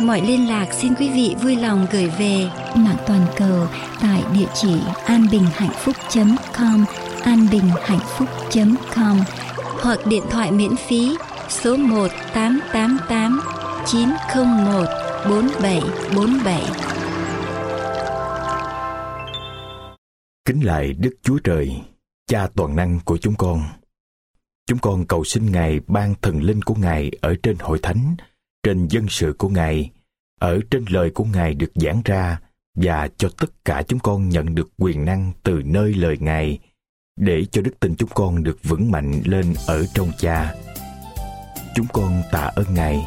mọi liên lạc xin quý vị vui lòng gửi về mạng toàn cầu tại địa chỉ anbinhhạnhphúc.com anbinhhạnhphúc.com hoặc điện thoại miễn phí số 1 888 901 4747. Kính lại Đức Chúa Trời, Cha toàn năng của chúng con. Chúng con cầu xin Ngài ban thần linh của Ngài ở trên hội thánh, trên dân sự của Ngài, ở trên lời của Ngài được giảng ra và cho tất cả chúng con nhận được quyền năng từ nơi lời Ngài, để cho đức tin chúng con được vững mạnh lên ở trong Cha. Chúng con tạ ơn Ngài.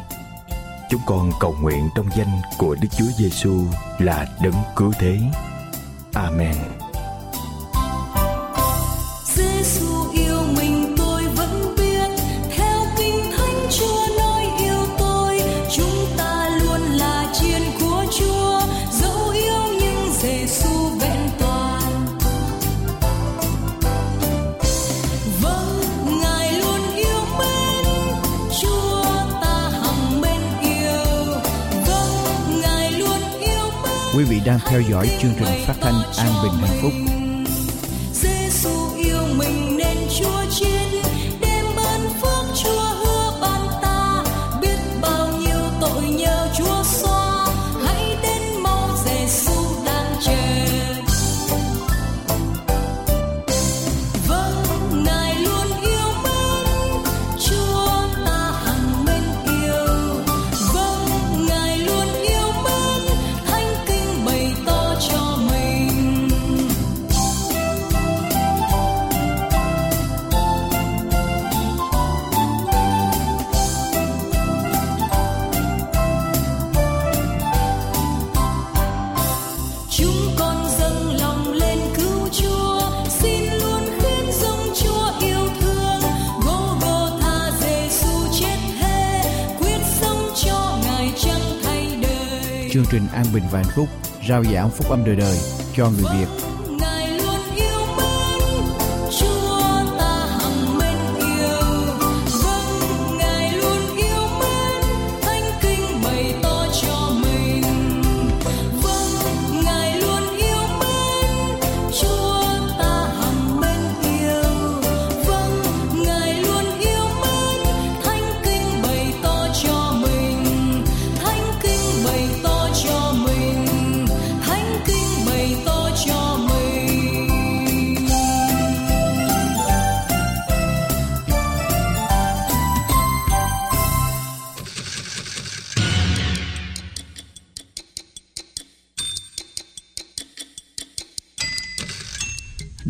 Chúng con cầu nguyện trong danh của Đức Chúa Giêsu là đấng cứu thế. Amen. Quý vị đang theo dõi chương trình phát thanh An Bình Hạnh Phúc. Bình và Hạnh Phúc rao giảng phúc âm đời đời cho người Việt.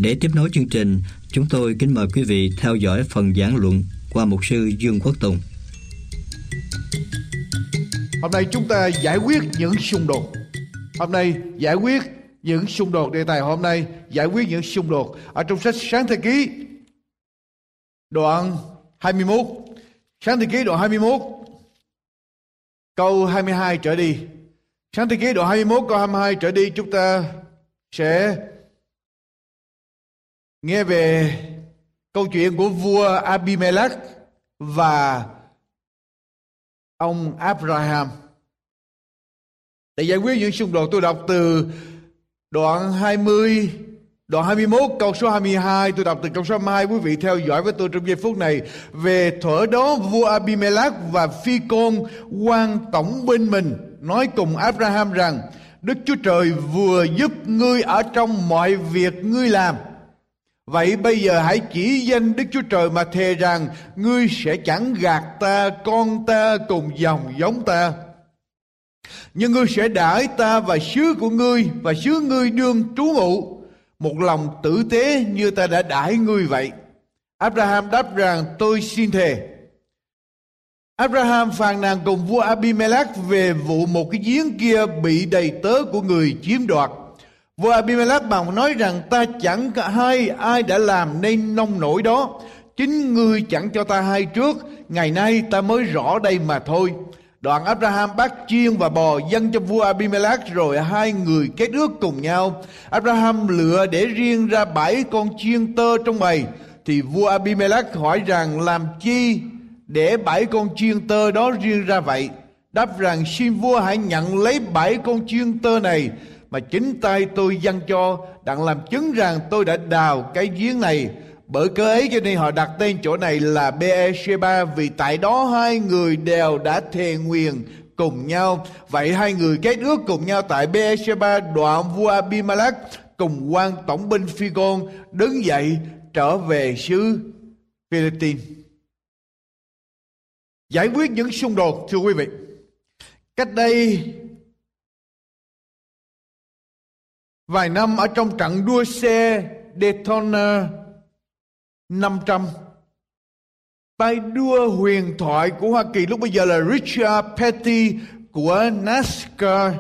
Để tiếp nối chương trình, chúng tôi kính mời quý vị theo dõi phần giảng luận qua mục sư Dương Quốc Tùng. Hôm nay chúng ta giải quyết những xung đột. Hôm nay giải quyết những xung đột đề tài hôm nay giải quyết những xung đột ở trong sách Sáng Thế Ký đoạn 21 Sáng Thế Ký đoạn 21 câu 22 trở đi. Sáng Thế Ký đoạn 21 câu 22 trở đi chúng ta sẽ nghe về câu chuyện của vua Abimelech và ông Abraham. Để giải quyết những xung đột tôi đọc từ đoạn 20 Đoạn 21 câu số 22 tôi đọc từ câu số 22 quý vị theo dõi với tôi trong giây phút này. Về thuở đó, vua Abimelech và phi côn quan tổng bên mình nói cùng Abraham rằng, Đức Chúa Trời vừa giúp ngươi ở trong mọi việc ngươi làm. Vậy bây giờ hãy chỉ danh Đức Chúa Trời mà thề rằng ngươi sẽ chẳng gạt ta, con ta cùng dòng giống ta. Nhưng ngươi sẽ đãi ta và sứ của ngươi và sứ ngươi đương trú ngụ một lòng tử tế như ta đã đãi ngươi vậy. Abraham đáp rằng tôi xin thề. Abraham phàn nàn cùng vua Abimelech về vụ một cái giếng kia bị đầy tớ của người chiếm đoạt. Vua Abimelech bảo nói rằng ta chẳng cả hai ai đã làm nên nông nổi đó. Chính ngươi chẳng cho ta hay trước, ngày nay ta mới rõ đây mà thôi. Đoạn Abraham bắt chiên và bò dâng cho vua Abimelech rồi hai người kết ước cùng nhau. Abraham lựa để riêng ra bảy con chiên tơ trong bầy. Thì vua Abimelech hỏi rằng làm chi để bảy con chiên tơ đó riêng ra vậy? Đáp rằng xin vua hãy nhận lấy bảy con chiên tơ này mà chính tay tôi dâng cho, đặng làm chứng rằng tôi đã đào cái giếng này bởi cớ ấy cho nên họ đặt tên chỗ này là Beersheba, vì tại đó hai người đều đã thề nguyền cùng nhau. Vậy hai người kết ước cùng nhau tại Beersheba, đoạn vua Abimelech, cùng quan tổng binh Phi-gôn, đứng dậy trở về xứ Philippines. Giải quyết những xung đột, thưa quý vị. Cách đây vài năm ở trong trận đua xe Daytona 500 tay đua huyền thoại của Hoa Kỳ lúc bây giờ là Richard Petty của NASCAR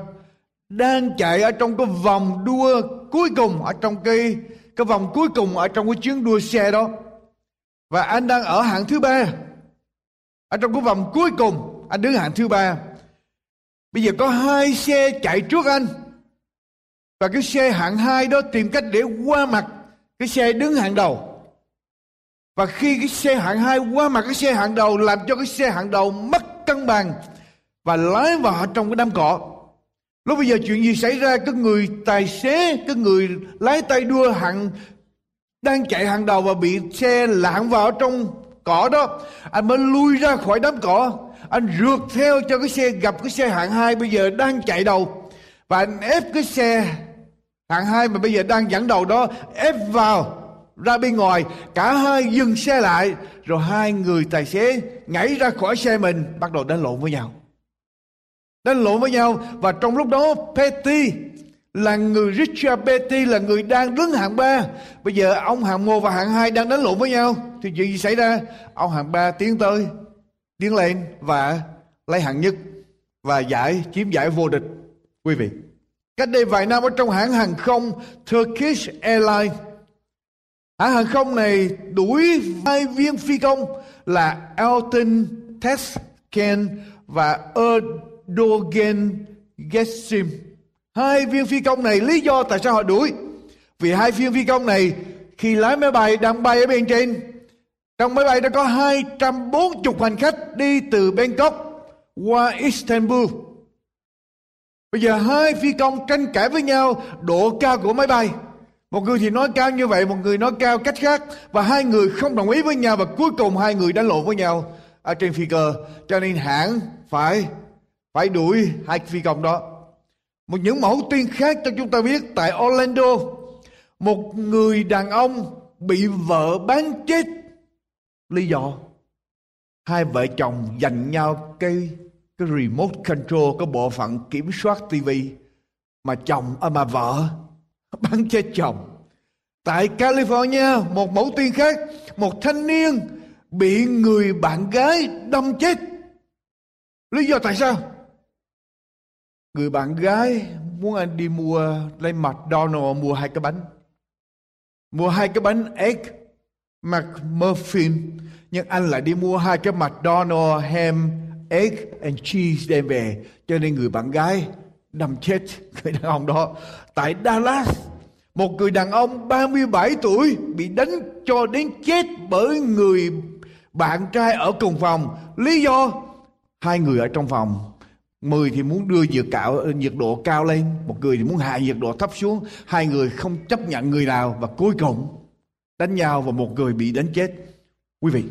đang chạy ở trong cái vòng đua cuối cùng ở trong cái cái vòng cuối cùng ở trong cái chuyến đua xe đó. Và anh đang ở hạng thứ ba. Ở trong cái vòng cuối cùng, anh đứng hạng thứ ba. Bây giờ có hai xe chạy trước anh và cái xe hạng hai đó tìm cách để qua mặt cái xe đứng hạng đầu và khi cái xe hạng hai qua mặt cái xe hạng đầu làm cho cái xe hạng đầu mất cân bằng và lái vào trong cái đám cỏ. Lúc bây giờ chuyện gì xảy ra? Cái người tài xế, cái người lái tay đua hạng đang chạy hàng đầu và bị xe lạng vào trong cỏ đó. Anh mới lui ra khỏi đám cỏ. Anh rượt theo cho cái xe gặp cái xe hạng hai bây giờ đang chạy đầu. Và anh ép cái xe hạng hai mà bây giờ đang dẫn đầu đó, ép vào, ra bên ngoài. Cả hai dừng xe lại, rồi hai người tài xế nhảy ra khỏi xe mình, bắt đầu đánh lộn với nhau. Đánh lộn với nhau, và trong lúc đó, Petty là người, Richard Petty là người đang đứng hạng ba. Bây giờ ông hạng một và hạng hai đang đánh lộn với nhau. Thì chuyện gì xảy ra? Ông hạng ba tiến tới, tiến lên và lấy hạng nhất và giải, chiếm giải vô địch, quý vị cách đây vài năm ở trong hãng hàng không Turkish Airlines, hãng hàng không này đuổi hai viên phi công là Elton Tesken và Erdogan Gessim. Hai viên phi công này, lý do tại sao họ đuổi? Vì hai viên phi công này khi lái máy bay đang bay ở bên trên, trong máy bay đã có 240 hành khách đi từ Bangkok qua Istanbul. Bây giờ hai phi công tranh cãi với nhau độ cao của máy bay. Một người thì nói cao như vậy, một người nói cao cách khác và hai người không đồng ý với nhau và cuối cùng hai người đánh lộn với nhau ở trên phi cơ. Cho nên hãng phải phải đuổi hai phi công đó. Một những mẫu tin khác cho chúng ta biết tại Orlando, một người đàn ông bị vợ bán chết. Lý do hai vợ chồng giành nhau cây cái remote control cái bộ phận kiểm soát tivi mà chồng à, mà vợ bắn chết chồng. Tại California một mẫu tin khác một thanh niên bị người bạn gái đâm chết. Lý do tại sao? Người bạn gái muốn anh đi mua lên McDonald mua hai cái bánh. Mua hai cái bánh egg McMuffin nhưng anh lại đi mua hai cái mặt McDonald ham egg and cheese đem về. Cho nên người bạn gái đâm chết người đàn ông đó. Tại Dallas, một người đàn ông 37 tuổi bị đánh cho đến chết bởi người bạn trai ở cùng phòng. Lý do? Hai người ở trong phòng. Mười thì muốn đưa nhiệt cạo, nhiệt độ cao lên. Một người thì muốn hạ nhiệt độ thấp xuống. Hai người không chấp nhận người nào. Và cuối cùng, đánh nhau và một người bị đánh chết. Quý vị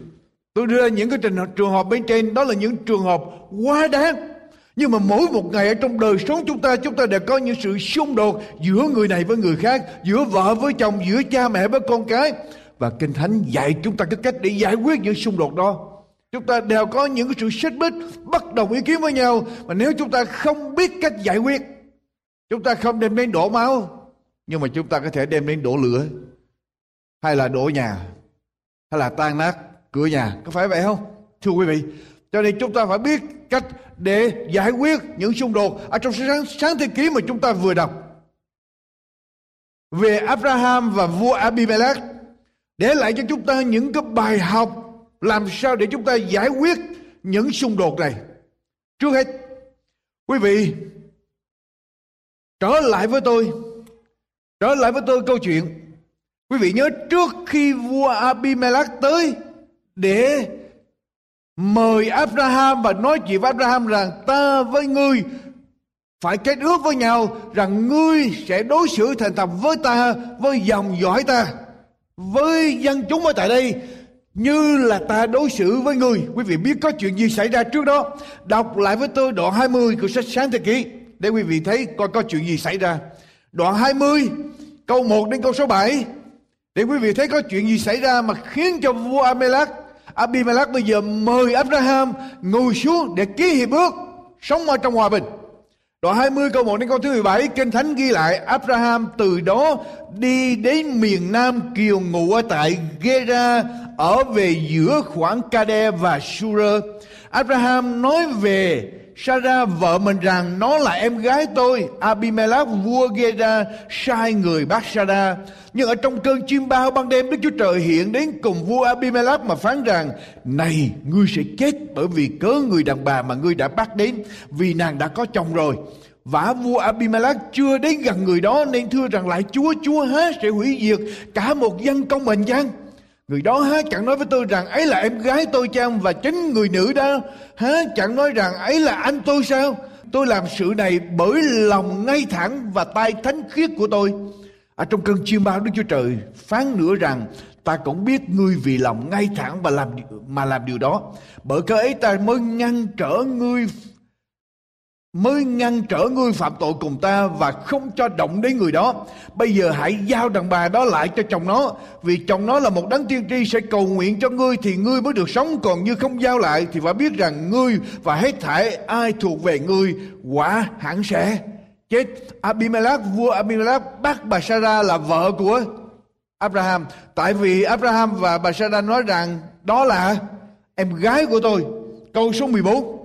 tôi đưa những cái trường hợp bên trên, đó là những trường hợp quá đáng. Nhưng mà mỗi một ngày ở trong đời sống chúng ta chúng ta đều có những sự xung đột giữa người này với người khác, giữa vợ với chồng, giữa cha mẹ với con cái. Và kinh thánh dạy chúng ta cái cách để giải quyết những xung đột đó. Chúng ta đều có những cái sự xích mích, bất đồng ý kiến với nhau. Mà nếu chúng ta không biết cách giải quyết, chúng ta không đem đến đổ máu. Nhưng mà chúng ta có thể đem đến đổ lửa. Hay là đổ nhà. Hay là tan nát cửa nhà có phải vậy không thưa quý vị cho nên chúng ta phải biết cách để giải quyết những xung đột ở trong sáng, sáng thế ký mà chúng ta vừa đọc về Abraham và vua Abimelech để lại cho chúng ta những cái bài học làm sao để chúng ta giải quyết những xung đột này. Trước hết, quý vị trở lại với tôi, trở lại với tôi câu chuyện. Quý vị nhớ trước khi vua Abimelech tới để mời Abraham và nói chuyện với Abraham rằng, ta với ngươi phải kết ước với nhau rằng ngươi sẽ đối xử thành thật với ta, với dòng dõi ta, với dân chúng ở tại đây, như là ta đối xử với ngươi. Quý vị biết có chuyện gì xảy ra trước đó? Đọc lại với tôi đoạn 20 của sách sáng thế kỷ để quý vị thấy coi có chuyện gì xảy ra. Đoạn 20 câu 1 đến câu số 7 để quý vị thấy có chuyện gì xảy ra mà khiến cho vua Amalek Abimelech bây giờ mời Abraham ngồi xuống để ký hiệp ước sống ở trong hòa bình. Đoạn 20 câu 1 đến câu thứ 17 Kinh Thánh ghi lại Abraham từ đó đi đến miền Nam kiều ngụ ở tại Gera, ở về giữa khoảng Kade và Shur. Abraham nói về Sarah vợ mình rằng, nó là em gái tôi. Abimelech, vua Gera sai người bắt Sarah nhưng ở trong cơn chim bao ban đêm, Đức Chúa Trời hiện đến cùng vua Abimelech mà phán rằng, này, ngươi sẽ chết bởi vì cớ người đàn bà mà ngươi đã bắt đến, vì nàng đã có chồng rồi. Vả vua Abimelech chưa đến gần người đó nên thưa rằng lại Chúa Chúa há sẽ hủy diệt cả một dân công mình chăng Người đó há chẳng nói với tôi rằng ấy là em gái tôi chăng và chính người nữ đó há chẳng nói rằng ấy là anh tôi sao? Tôi làm sự này bởi lòng ngay thẳng và tay thánh khiết của tôi. Ở trong cơn chiêm bao Đức Chúa Trời phán nữa rằng, ta cũng biết ngươi vì lòng ngay thẳng và làm mà làm điều đó. Bởi cớ ấy ta mới ngăn trở ngươi mới ngăn trở ngươi phạm tội cùng ta và không cho động đến người đó. Bây giờ hãy giao đàn bà đó lại cho chồng nó, vì chồng nó là một đấng tiên tri sẽ cầu nguyện cho ngươi thì ngươi mới được sống, còn như không giao lại thì phải biết rằng ngươi và hết thảy ai thuộc về ngươi quả hẳn sẽ chết. Abimelech vua Abimelech bắt bà Sarah là vợ của Abraham, tại vì Abraham và bà Sarah nói rằng đó là em gái của tôi. Câu số 14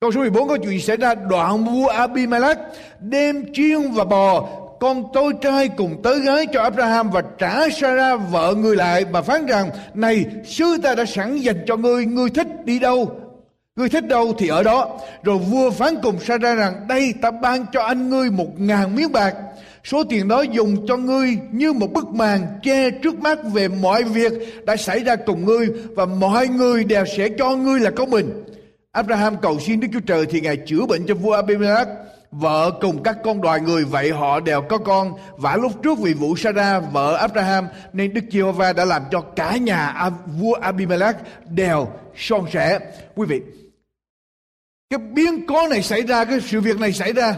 Câu số 14 có chuyện xảy ra đoạn vua Abimelech đem chiên và bò, con tôi trai cùng tới gái cho Abraham và trả Sarah vợ người lại và phán rằng, này sứ ta đã sẵn dành cho ngươi ngươi thích đi đâu? Ngươi thích đâu thì ở đó. Rồi vua phán cùng Sarah rằng, đây, ta ban cho anh ngươi một ngàn miếng bạc. Số tiền đó dùng cho ngươi như một bức màn che trước mắt về mọi việc đã xảy ra cùng ngươi và mọi người đều sẽ cho ngươi là có mình. Abraham cầu xin Đức Chúa Trời thì Ngài chữa bệnh cho vua Abimelech. Vợ cùng các con đoài người vậy họ đều có con. Vả lúc trước vì vụ Sarah vợ Abraham nên Đức Giê-hô-va đã làm cho cả nhà vua Abimelech đều son sẻ. Quý vị, cái biến cố này xảy ra, cái sự việc này xảy ra.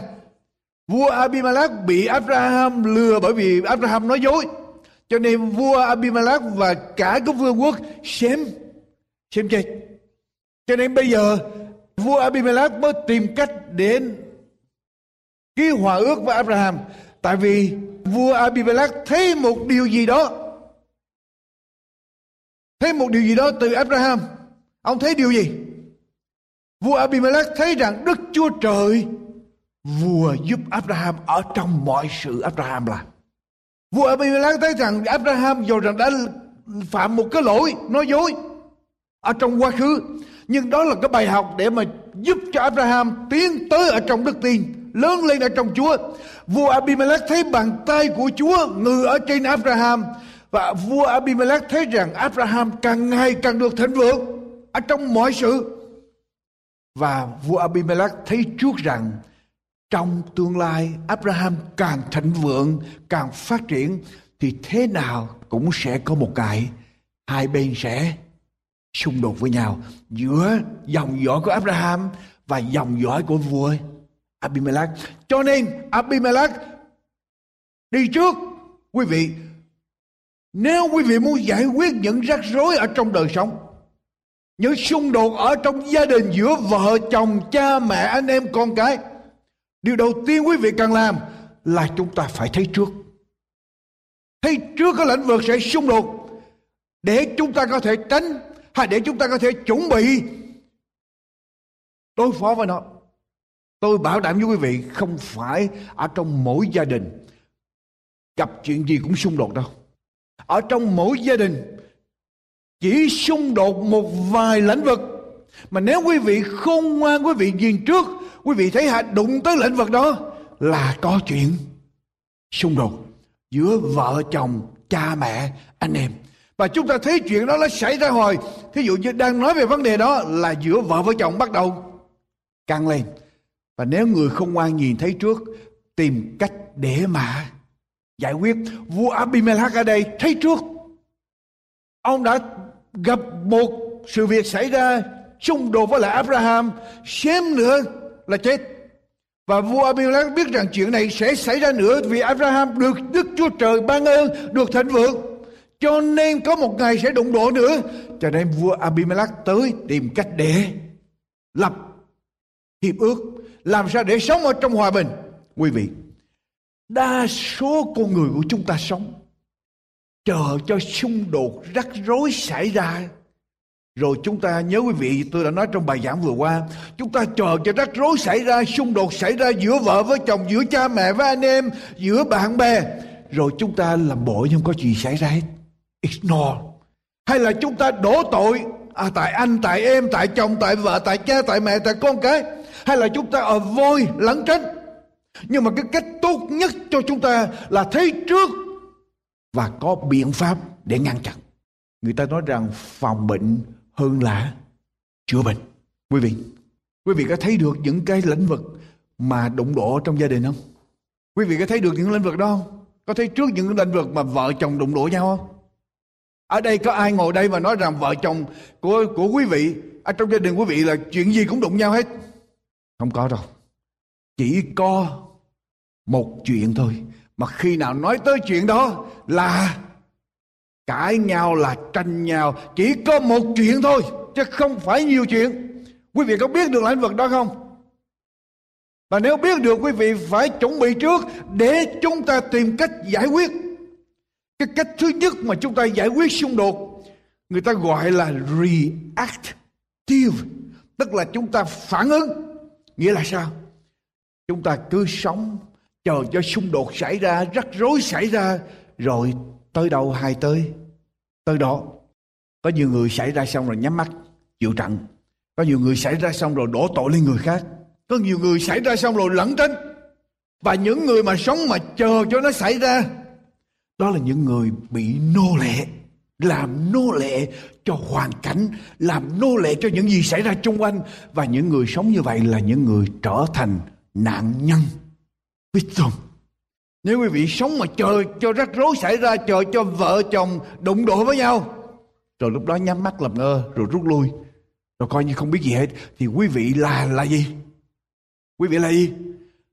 Vua Abimelech bị Abraham lừa bởi vì Abraham nói dối. Cho nên vua Abimelech và cả cái vương quốc xem xem chết cho nên bây giờ, vua Abimelech mới tìm cách đến ký hòa ước với Abraham. Tại vì vua Abimelech thấy một điều gì đó. Thấy một điều gì đó từ Abraham. Ông thấy điều gì? Vua Abimelech thấy rằng Đức Chúa Trời vua giúp Abraham ở trong mọi sự Abraham làm. Vua Abimelech thấy rằng Abraham dù rằng đã phạm một cái lỗi, nói dối ở trong quá khứ nhưng đó là cái bài học để mà giúp cho Abraham tiến tới ở trong đức tin, lớn lên ở trong Chúa. Vua Abimelech thấy bàn tay của Chúa ngự ở trên Abraham, và vua Abimelech thấy rằng Abraham càng ngày càng được thịnh vượng ở trong mọi sự. Và vua Abimelech thấy trước rằng trong tương lai Abraham càng thịnh vượng, càng phát triển, thì thế nào cũng sẽ có một cái. Hai bên sẽ xung đột với nhau giữa dòng dõi của Abraham và dòng dõi của vua Abimelech. Cho nên Abimelech, đi trước, quý vị nếu quý vị muốn giải quyết những rắc rối ở trong đời sống, những xung đột ở trong gia đình giữa vợ, chồng, cha, mẹ, anh em, con cái, điều đầu tiên quý vị cần làm là chúng ta phải thấy trước thấy trước cái lĩnh vực sẽ xung đột để chúng ta có thể tránh hay để chúng ta có thể chuẩn bị đối phó với nó. Tôi bảo đảm với quý vị, không phải ở trong mỗi gia đình gặp chuyện gì cũng xung đột đâu. Ở trong mỗi gia đình chỉ xung đột một vài lĩnh vực. Mà nếu quý vị khôn ngoan, quý vị nhìn trước, quý vị thấy hạ đụng tới lĩnh vực đó là có chuyện xung đột giữa vợ chồng, cha mẹ, anh em và chúng ta thấy chuyện đó nó xảy ra hồi. Thí dụ như đang nói về vấn đề đó là giữa vợ với chồng bắt đầu căng lên. Và nếu người không ngoan nhìn thấy trước tìm cách để mà giải quyết. Vua Abimelech ở đây thấy trước. Ông đã gặp một sự việc xảy ra xung đột với lại Abraham. Xém nữa là chết. Và vua Abimelech biết rằng chuyện này sẽ xảy ra nữa vì Abraham được Đức Chúa Trời ban ơn, được thịnh vượng. Cho nên có một ngày sẽ đụng độ nữa. Cho nên vua Abimelech tới tìm cách để lập hiệp ước. Làm sao để sống ở trong hòa bình. Quý vị, đa số con người của chúng ta sống chờ cho xung đột rắc rối xảy ra rồi chúng ta nhớ quý vị tôi đã nói trong bài giảng vừa qua Chúng ta chờ cho rắc rối xảy ra Xung đột xảy ra giữa vợ với chồng Giữa cha mẹ với anh em Giữa bạn bè Rồi chúng ta làm bộ không có gì xảy ra hết Ignore Hay là chúng ta đổ tội à, Tại anh, tại em, tại chồng, tại vợ, tại cha, tại mẹ, tại con cái Hay là chúng ta ở vôi lẫn tránh Nhưng mà cái cách tốt nhất cho chúng ta Là thấy trước Và có biện pháp để ngăn chặn Người ta nói rằng phòng bệnh hơn là chữa bệnh. Quý vị, quý vị có thấy được những cái lĩnh vực mà đụng độ trong gia đình không? Quý vị có thấy được những lĩnh vực đó không? Có thấy trước những lĩnh vực mà vợ chồng đụng độ nhau không? Ở đây có ai ngồi đây mà nói rằng vợ chồng của của quý vị, ở trong gia đình quý vị là chuyện gì cũng đụng nhau hết? Không có đâu. Chỉ có một chuyện thôi. Mà khi nào nói tới chuyện đó là cãi nhau, là tranh nhau chỉ có một chuyện thôi, chứ không phải nhiều chuyện quý vị có biết được lĩnh vực đó không và nếu biết được, quý vị phải chuẩn bị trước để chúng ta tìm cách giải quyết cái cách thứ nhất mà chúng ta giải quyết xung đột, người ta gọi là reactive, tức là chúng ta phản ứng. Nghĩa là sao? Chúng ta cứ sống, chờ cho xung đột xảy ra, rắc rối xảy ra, rồi tới đâu hay tới tới đó. Có nhiều người xảy ra xong rồi nhắm mắt, chịu trận. Có nhiều người xảy ra xong rồi đổ tội lên người khác. Có nhiều người xảy ra xong rồi lẩn tránh. Và những người mà sống mà chờ cho nó xảy ra đó là những người bị nô lệ làm nô lệ cho hoàn cảnh làm nô lệ cho những gì xảy ra xung quanh. Và những người sống như vậy là những người trở thành nạn nhân. Victim nếu quý vị sống mà chờ cho rắc rối xảy ra, chờ cho vợ chồng đụng độ với nhau, rồi lúc đó nhắm mắt làm ngơ, rồi rút lui, rồi coi như không biết gì hết, thì quý vị là là gì? Quý vị là gì?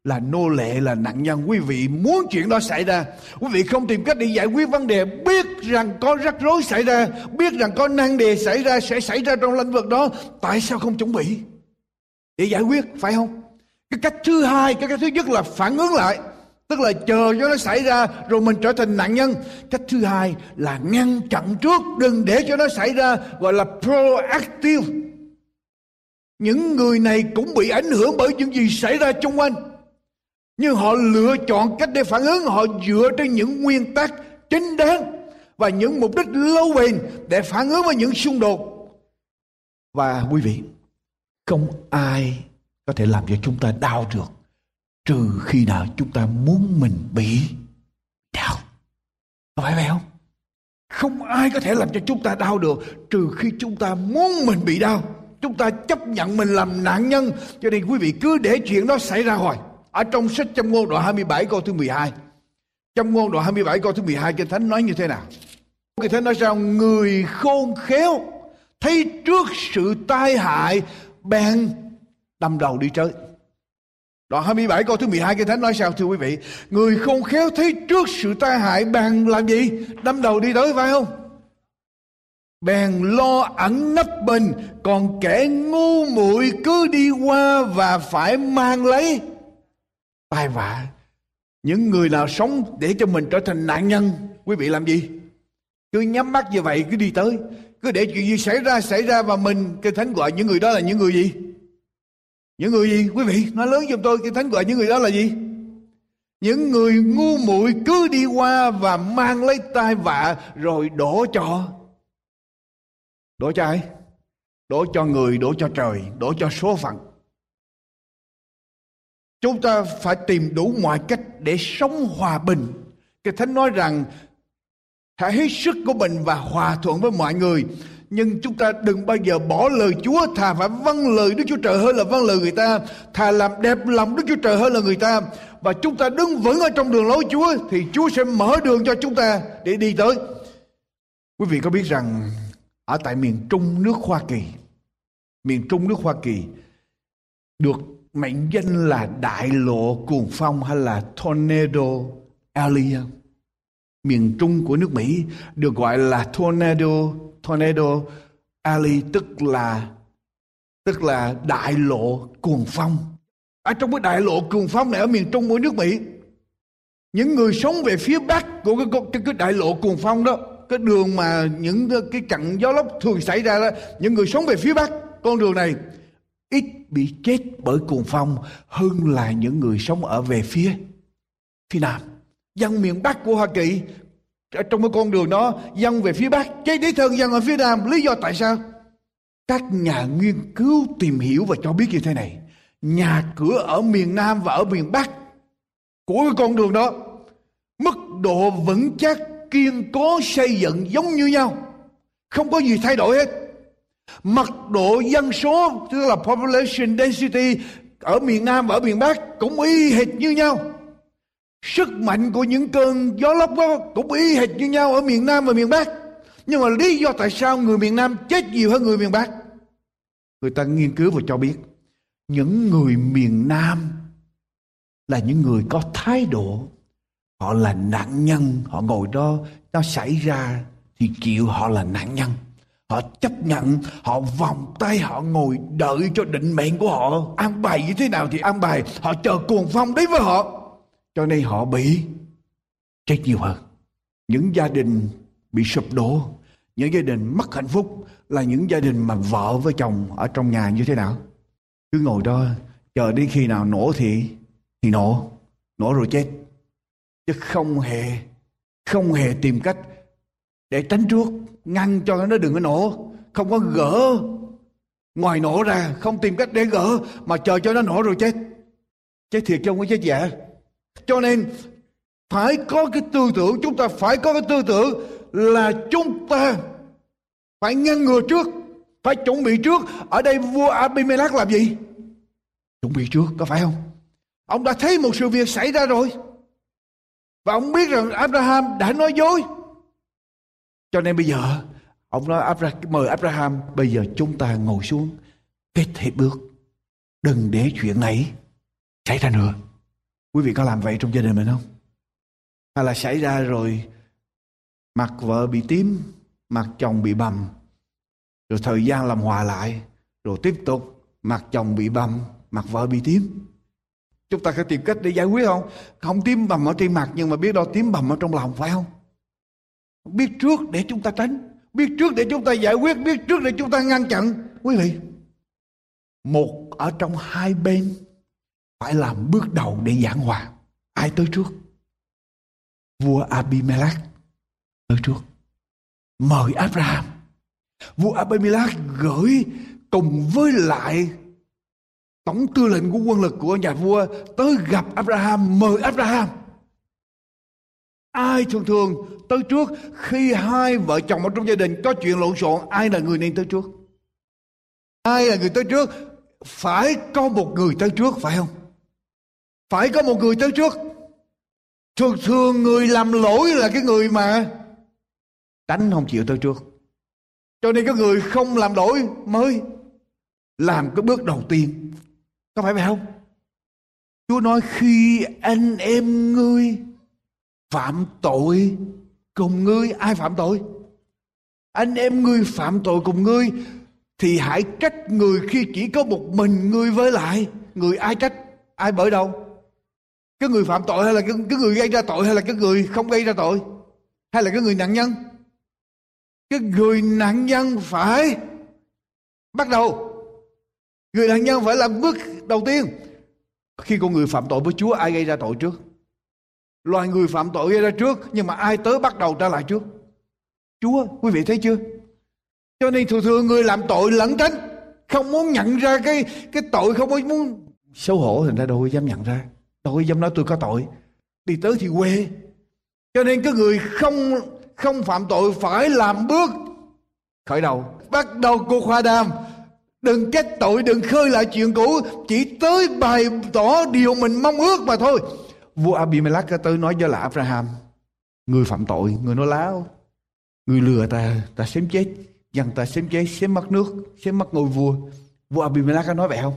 Là nô lệ, là nạn nhân. Quý vị muốn chuyện đó xảy ra, quý vị không tìm cách để giải quyết vấn đề, biết rằng có rắc rối xảy ra, biết rằng có năng đề xảy ra sẽ xảy ra trong lĩnh vực đó, tại sao không chuẩn bị để giải quyết, phải không? Cái cách thứ hai, cái cách thứ nhất là phản ứng lại Tức là chờ cho nó xảy ra rồi mình trở thành nạn nhân. Cách thứ hai là ngăn chặn trước đừng để cho nó xảy ra gọi là proactive. Những người này cũng bị ảnh hưởng bởi những gì xảy ra xung quanh. Nhưng họ lựa chọn cách để phản ứng họ dựa trên những nguyên tắc chính đáng và những mục đích lâu bền để phản ứng với những xung đột. Và quý vị, không ai có thể làm cho chúng ta đau được trừ khi nào chúng ta muốn mình bị đau. Có phải vậy không? Không ai có thể làm cho chúng ta đau được trừ khi chúng ta muốn mình bị đau. Chúng ta chấp nhận mình làm nạn nhân. Cho nên quý vị cứ để chuyện đó xảy ra hoài ở trong sách châm ngôn đoạn 27 câu thứ 12 châm ngôn đoạn 27 câu thứ 12 Kinh Thánh nói như thế nào Kinh Thánh nói rằng người khôn khéo thấy trước sự tai hại, bèn đâm đầu đi chơi Đoạn 27 câu thứ 12 Kinh Thánh nói sao, thưa quý vị? Người khôn khéo thấy trước sự tai hại, bèn làm gì? Đâm đầu đi tới, phải không? Bèn lo ẩn nấp bình Còn kẻ ngu muội cứ đi qua Và phải mang lấy Tai vạ Những người nào sống để cho mình trở thành nạn nhân, Quý vị làm gì? Cứ nhắm mắt như vậy, cứ đi tới. Cứ để chuyện gì xảy ra xảy ra Và mình cái Thánh gọi những người đó là những người gì? những người gì, quý vị? Nói lớn giùm tôi cái thánh gọi những người đó là gì? Những người ngu muội cứ đi qua và mang lấy tai vạ rồi đổ cho. Đổ cho ai? Đổ cho người, đổ cho trời, đổ cho số phận chúng ta phải tìm đủ mọi cách để sống hòa bình. Cái thánh nói rằng, hãy hết sức của mình và hòa thuận với mọi người. Nhưng chúng ta đừng bao giờ bỏ lời Chúa, thà phải vâng lời Đức Chúa Trời hơn là vâng lời người ta, thà làm đẹp lòng Đức Chúa Trời hơn là người ta. Và chúng ta đứng vững ở trong đường lối Chúa thì Chúa sẽ mở đường cho chúng ta để đi tới. Quý vị có biết rằng ở tại miền Trung nước Hoa Kỳ, miền Trung nước Hoa Kỳ được mệnh danh là đại lộ cuồng phong hay là tornado alley miền Trung của nước Mỹ được gọi là tornado tornado alley tức là tức là đại lộ cuồng phong. Ở trong cái đại lộ cuồng phong này ở miền Trung của nước Mỹ những người sống về phía bắc của cái, cái, cái đại lộ cuồng phong đó cái đường mà những cái trận gió lốc thường xảy ra đó những người sống về phía bắc con đường này ít bị chết bởi cuồng phong hơn là những người sống ở về phía phía nam. Dân miền bắc của hoa kỳ trong cái con đường đó, dân về phía bắc chết ít hơn dân ở phía nam, lý do tại sao? Các nhà nghiên cứu tìm hiểu và cho biết như thế này, nhà cửa ở miền nam và ở miền bắc của cái con đường đó, mức độ vững chắc, kiên cố, xây dựng giống như nhau, không có gì thay đổi hết mật độ dân số, tức là population density, ở miền nam và ở miền bắc cũng y hệt như nhau. Sức mạnh của những cơn gió lốc đó cũng y hệt như nhau ở miền nam và miền bắc. Nhưng mà lý do tại sao người miền nam chết nhiều hơn người miền bắc? Người ta nghiên cứu và cho biết, những người miền nam là những người có thái độ. Họ là nạn nhân, họ ngồi đó, nó xảy ra thì chịu họ là nạn nhân họ chấp nhận, họ vòng tay, họ ngồi đợi cho định mệnh của họ. An bài như thế nào thì an bài. Họ chờ cuồng phong đến với họ. Cho nên họ bị chết nhiều hơn. Những gia đình bị sụp đổ, những gia đình mất hạnh phúc là những gia đình mà vợ với chồng ở trong nhà như thế nào? Cứ ngồi đó, chờ đến khi nào nổ thì thì nổ. Nổ rồi chết. Chứ không hề không hề tìm cách để tránh trước, ngăn cho nó đừng có nổ. Không có gỡ ngoài nổ ra, không tìm cách để gỡ, mà chờ cho nó nổ rồi chết. Chết thiệt chứ không có chết giả cho nên, phải có cái tư tưởng, chúng ta phải có cái tư tưởng là chúng ta phải ngăn ngừa trước, phải chuẩn bị trước. Ở đây vua Abimelech làm gì? Chuẩn bị trước, có phải không? Ông đã thấy một sự việc xảy ra rồi. Và ông biết rằng Abraham đã nói dối cho nên bây giờ, ông nói mời Abraham, bây giờ chúng ta ngồi xuống, kết hiệp bước. Đừng để chuyện này xảy ra nữa. Quý vị có làm vậy trong gia đình mình không? Hay là xảy ra rồi mặt vợ bị tím mặt chồng bị bầm, rồi thời gian làm hòa lại, rồi tiếp tục mặt chồng bị bầm mặt vợ bị tím. Chúng ta phải tìm cách để giải quyết không? Không tím bầm ở trên mặt, nhưng mà biết đâu tím bầm ở trong lòng, phải không? Biết trước để chúng ta tránh. Biết trước để chúng ta giải quyết. Biết trước để chúng ta ngăn chặn. Quý vị, một ở trong hai bên phải làm bước đầu để giảng hòa. Ai tới trước? Vua Abimelech tới trước. Mời Abraham. Vua Abimelech gửi cùng với lại tổng tư lệnh của quân lực của nhà vua tới gặp Abraham, mời Abraham ai thường thường tới trước khi hai vợ chồng ở trong gia đình có chuyện lộn xộn, ai là người nên tới trước? Ai là người tới trước? Phải có một người tới trước, phải không? Phải có một người tới trước. Thường thường người làm lỗi là cái người mà đánh không chịu tới trước. Cho nên cái người không làm lỗi mới làm cái bước đầu tiên. Có phải vậy không? Chúa nói, khi anh em ngươi phạm tội cùng ngươi. Ai phạm tội? Anh em ngươi phạm tội cùng ngươi thì hãy trách người khi chỉ có một mình ngươi với lại người ai trách. Ai bởi đâu? Cái người phạm tội hay là cái, cái người gây ra tội hay là cái người không gây ra tội? Hay là cái người nạn nhân? Cái người nạn nhân phải bắt đầu. Người nạn nhân phải làm bước đầu tiên. Khi con người phạm tội với chúa ai gây ra tội trước? Loài người phạm tội gây ra trước, nhưng mà ai tới bắt đầu trả lại trước? Chúa, quý vị thấy chưa? Cho nên thường thường người làm tội lẩn tránh, không muốn nhận ra cái cái tội, không muốn xấu hổ, thành ra đâu dám nhận ra. Đâu dám nói tôi có tội. Đi tới thì quê. Cho nên cái người không không phạm tội phải làm bước khởi đầu. Bắt đầu cuộc hòa đàm. Đừng trách tội, đừng khơi lại chuyện cũ. Chỉ tới bày tỏ điều mình mong ước mà thôi vua Abimelech tới nói với là Abraham. Người phạm tội, người nói láo. Người lừa ta ta xém chết. Dân ta xém chết, xém mất nước, xém mất ngôi vua. Vua Abimelech có nói vậy không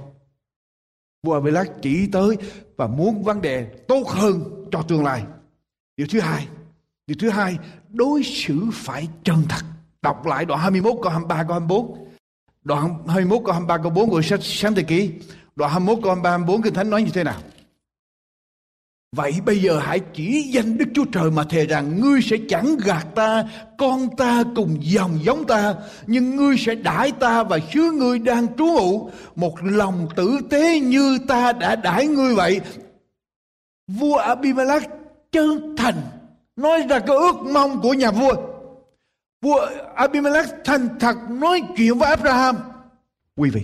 vua Abimelech chỉ tới và muốn vấn đề tốt hơn cho tương lai. Điều thứ hai, điều thứ hai, đối xử phải chân thật. Đọc lại đoạn 21 câu 23 câu 24 đoạn 21 câu 23 câu 4 của sách sáng thế ký. Đoạn 21 câu 23 câu 24 kinh thánh nói như thế nào? Vậy bây giờ hãy chỉ danh Đức Chúa Trời mà thề rằng ngươi sẽ chẳng gạt ta, con ta cùng dòng giống ta, nhưng ngươi sẽ đãi ta và xứ ngươi đang trú ngụ một lòng tử tế như ta đã đãi ngươi vậy. Vua Abimelech chân thành nói ra cái ước mong của nhà vua. Vua Abimelech thành thật nói chuyện với Abraham. Quý vị,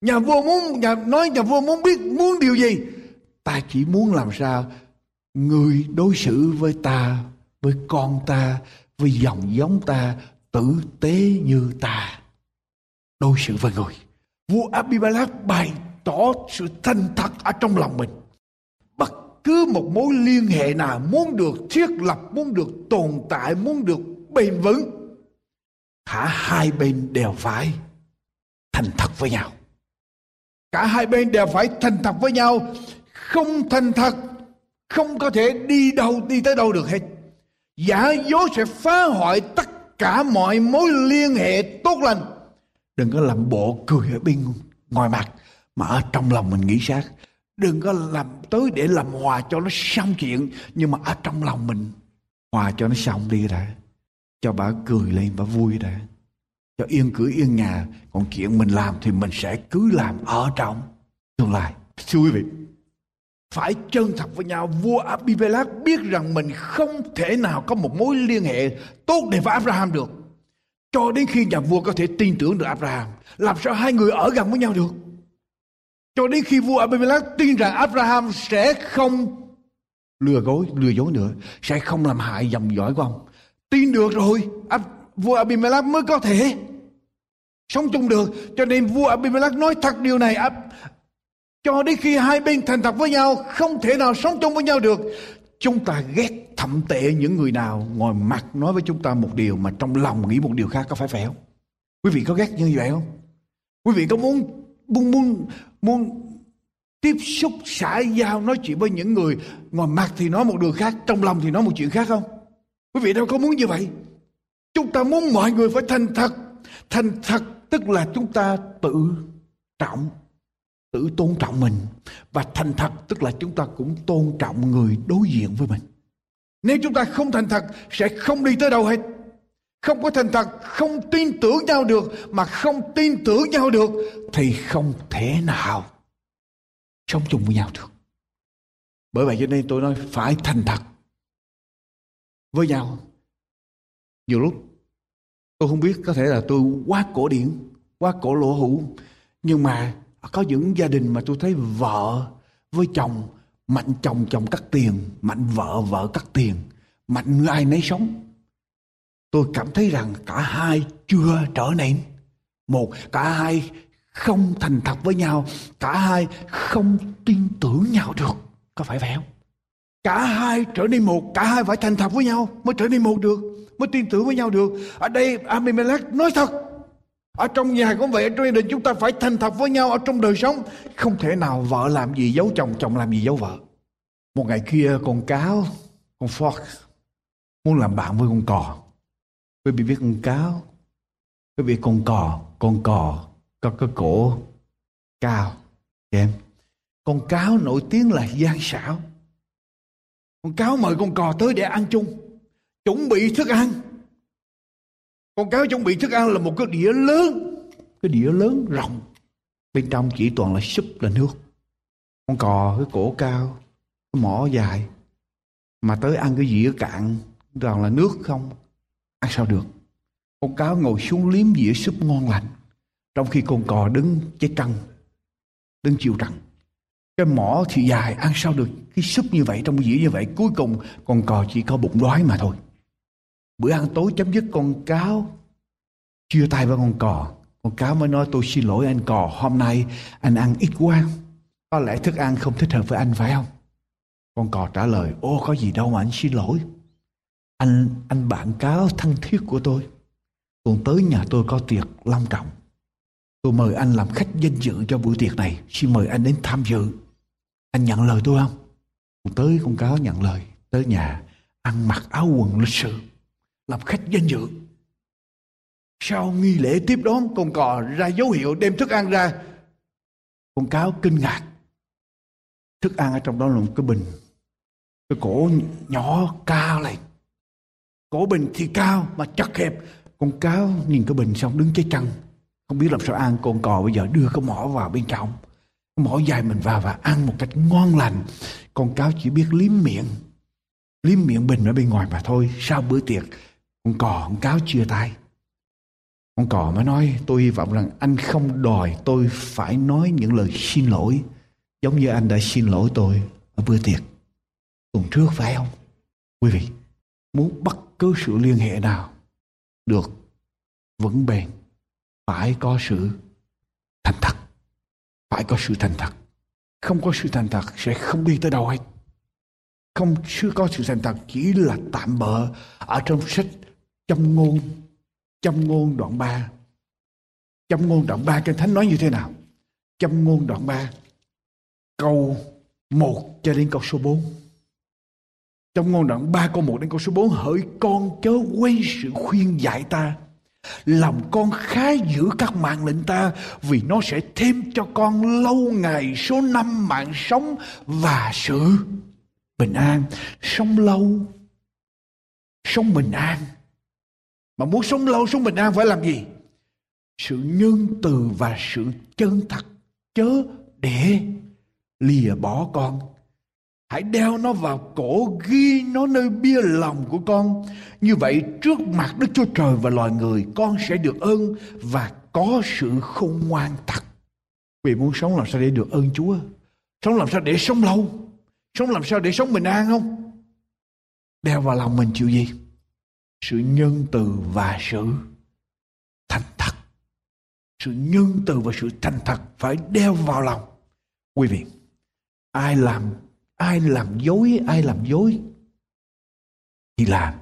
nhà vua muốn nhà nói nhà vua muốn biết muốn điều gì? Ta chỉ muốn làm sao người đối xử với ta, với con ta, với dòng giống ta tử tế như ta. Đối xử với người. Vua Abimelech bày tỏ sự thành thật ở trong lòng mình. Bất cứ một mối liên hệ nào muốn được thiết lập, muốn được tồn tại, muốn được bền vững, cả hai bên đều phải thành thật với nhau. Cả hai bên đều phải thành thật với nhau không thành thật, không có thể đi đâu đi tới đâu được hết. Giả dối sẽ phá hoại tất cả mọi mối liên hệ tốt lành. Đừng có làm bộ cười ở bên ngoài mặt, mà ở trong lòng mình nghĩ sát. Đừng có làm tới để làm hòa cho nó xong chuyện, nhưng mà ở trong lòng mình, hòa cho nó xong đi đã. Cho bà cười lên, bà vui đã. Cho yên cửa yên nhà, còn chuyện mình làm thì mình sẽ cứ làm ở trong tương lai. Thưa quý vị phải chân thật với nhau. Vua Abimelech biết rằng mình không thể nào có một mối liên hệ tốt đẹp với Abraham được. Cho đến khi nhà vua có thể tin tưởng được Abraham, làm sao hai người ở gần với nhau được? Cho đến khi vua Abimelech tin rằng Abraham sẽ không lừa dối lừa dối nữa, sẽ không làm hại dòng dõi của ông. Tin được rồi vua Abimelech mới có thể sống chung được. Cho nên vua Abimelech nói thật điều này cho đến khi hai bên thành thật với nhau, không thể nào sống chung với nhau được. Chúng ta ghét thậm tệ những người nào ngồi mặt nói với chúng ta một điều mà trong lòng nghĩ một điều khác có phải phải không? Quý vị có ghét như vậy không? Quý vị có muốn muốn muốn muốn tiếp xúc, xã giao, nói chuyện với những người ngồi mặt thì nói một điều khác, trong lòng thì nói một chuyện khác không? Quý vị đâu có muốn như vậy. Chúng ta muốn mọi người phải thành thật. Thành thật tức là chúng ta tự trọng tự tôn trọng mình. Và thành thật, tức là chúng ta cũng tôn trọng người đối diện với mình. Nếu chúng ta không thành thật, sẽ không đi tới đâu hết. Không có thành thật, không tin tưởng nhau được, mà không tin tưởng nhau được, thì không thể nào sống chung với nhau được. Bởi vậy cho nên tôi nói phải thành thật với nhau. Nhiều lúc, tôi không biết, có thể là tôi quá cổ điển, quá cổ lỗ hủ, nhưng mà À, có những gia đình mà tôi thấy vợ với chồng, mạnh chồng chồng cắt tiền, mạnh vợ vợ cắt tiền, mạnh ai nấy sống. Tôi cảm thấy rằng cả hai chưa trở nên một, cả hai không thành thật với nhau, cả hai không tin tưởng nhau được. Có phải vậy không? Cả hai trở nên một, cả hai phải thành thật với nhau mới trở nên một được, mới tin tưởng với nhau được. Ở đây Abimelech nói thật ở trong nhà cũng vậy, trong gia đình chúng ta phải thành thật với nhau ở trong đời sống. Không thể nào vợ làm gì giấu chồng, chồng làm gì giấu vợ. Một ngày kia con cáo, con fox, muốn làm bạn với con cò. Quý vị biết con cáo, quý vị con cò, con cò có cái cổ cao. Em, con cáo nổi tiếng là gian xảo. Con cáo mời con cò tới để ăn chung, chuẩn bị thức ăn con cáo chuẩn bị thức ăn là một cái đĩa lớn. Cái đĩa lớn rộng. Bên trong chỉ toàn là súp, là nước. Con cò, cái cổ cao, cái mỏ dài. Mà tới ăn cái dĩa cạn, toàn là nước không, ăn sao được. Con cáo ngồi xuống liếm dĩa súp ngon lành. Trong khi con cò đứng chết trăng, đứng chịu trăng. Cái mỏ thì dài, ăn sao được. Cái súp như vậy, trong dĩa như vậy, cuối cùng con cò chỉ có bụng đói mà thôi bữa ăn tối chấm dứt, con cáo chia tay với con cò. Con cáo mới nói, tôi xin lỗi anh cò, hôm nay anh ăn ít quá. Có lẽ thức ăn không thích hợp với anh, phải không? Con cò trả lời ô có gì đâu mà anh xin lỗi. Anh anh bạn cáo thân thiết của tôi. Tuần tới nhà tôi có tiệc long trọng. Tôi mời anh làm khách danh dự cho buổi tiệc này. Xin mời anh đến tham dự. Anh nhận lời tôi không? Tuần tới con cáo nhận lời, tới nhà ăn mặc áo quần lịch sự làm khách danh dự. Sau nghi lễ tiếp đón, con cò ra dấu hiệu đem thức ăn ra. Con cáo kinh ngạc. Thức ăn ở trong đó là một cái bình. Cái cổ nhỏ cao này cổ bình thì cao mà chật hẹp. Con cáo nhìn cái bình xong đứng cháy trăng. Không biết làm sao ăn, con cò bây giờ đưa cái mỏ vào bên trong. Cái mỏ dài mình vào và ăn một cách ngon lành. Con cáo chỉ biết liếm miệng. Liếm miệng bình ở bên ngoài mà thôi. Sau bữa tiệc con cò, con cáo chia tay. Con cò mới nói, tôi hy vọng rằng anh không đòi tôi phải nói những lời xin lỗi, giống như anh đã xin lỗi tôi ở bữa tiệc tuần trước, phải không? Quý vị, muốn bất cứ sự liên hệ nào được vững bền, phải có sự thành thật, phải có sự thành thật. Không có sự thành thật sẽ không đi tới đâu hết. Không, chưa có sự thành thật chỉ là tạm bợ ở trong sách châm ngôn châm ngôn đoạn 3 châm ngôn đoạn 3 kinh thánh nói như thế nào? Châm ngôn đoạn 3 câu 1 cho đến câu số 4 trong ngôn đoạn 3 câu 1 đến câu số 4 Hỡi con chớ quên sự khuyên dạy ta. Lòng con khá giữ các mạng lệnh ta, Vì nó sẽ thêm cho con lâu ngày số năm mạng sống Và sự bình an. Sống lâu, Sống bình an. Mà muốn sống lâu sống bình an phải làm gì Sự nhân từ và sự chân thật, Chớ để lìa bỏ con Hãy đeo nó vào cổ, ghi nó nơi bia lòng của con. Như vậy trước mặt Đức Chúa Trời và loài người, con sẽ được ơn và có sự khôn ngoan thật. Vì muốn sống làm sao để được ơn Chúa? Sống làm sao để sống lâu? Sống làm sao để sống bình an không? Đeo vào lòng mình chịu gì? Sự nhân từ và sự thành thật. Sự nhân từ và sự thành thật phải đeo vào lòng. Quý vị, ai làm ai làm dối ai làm dối thì làm.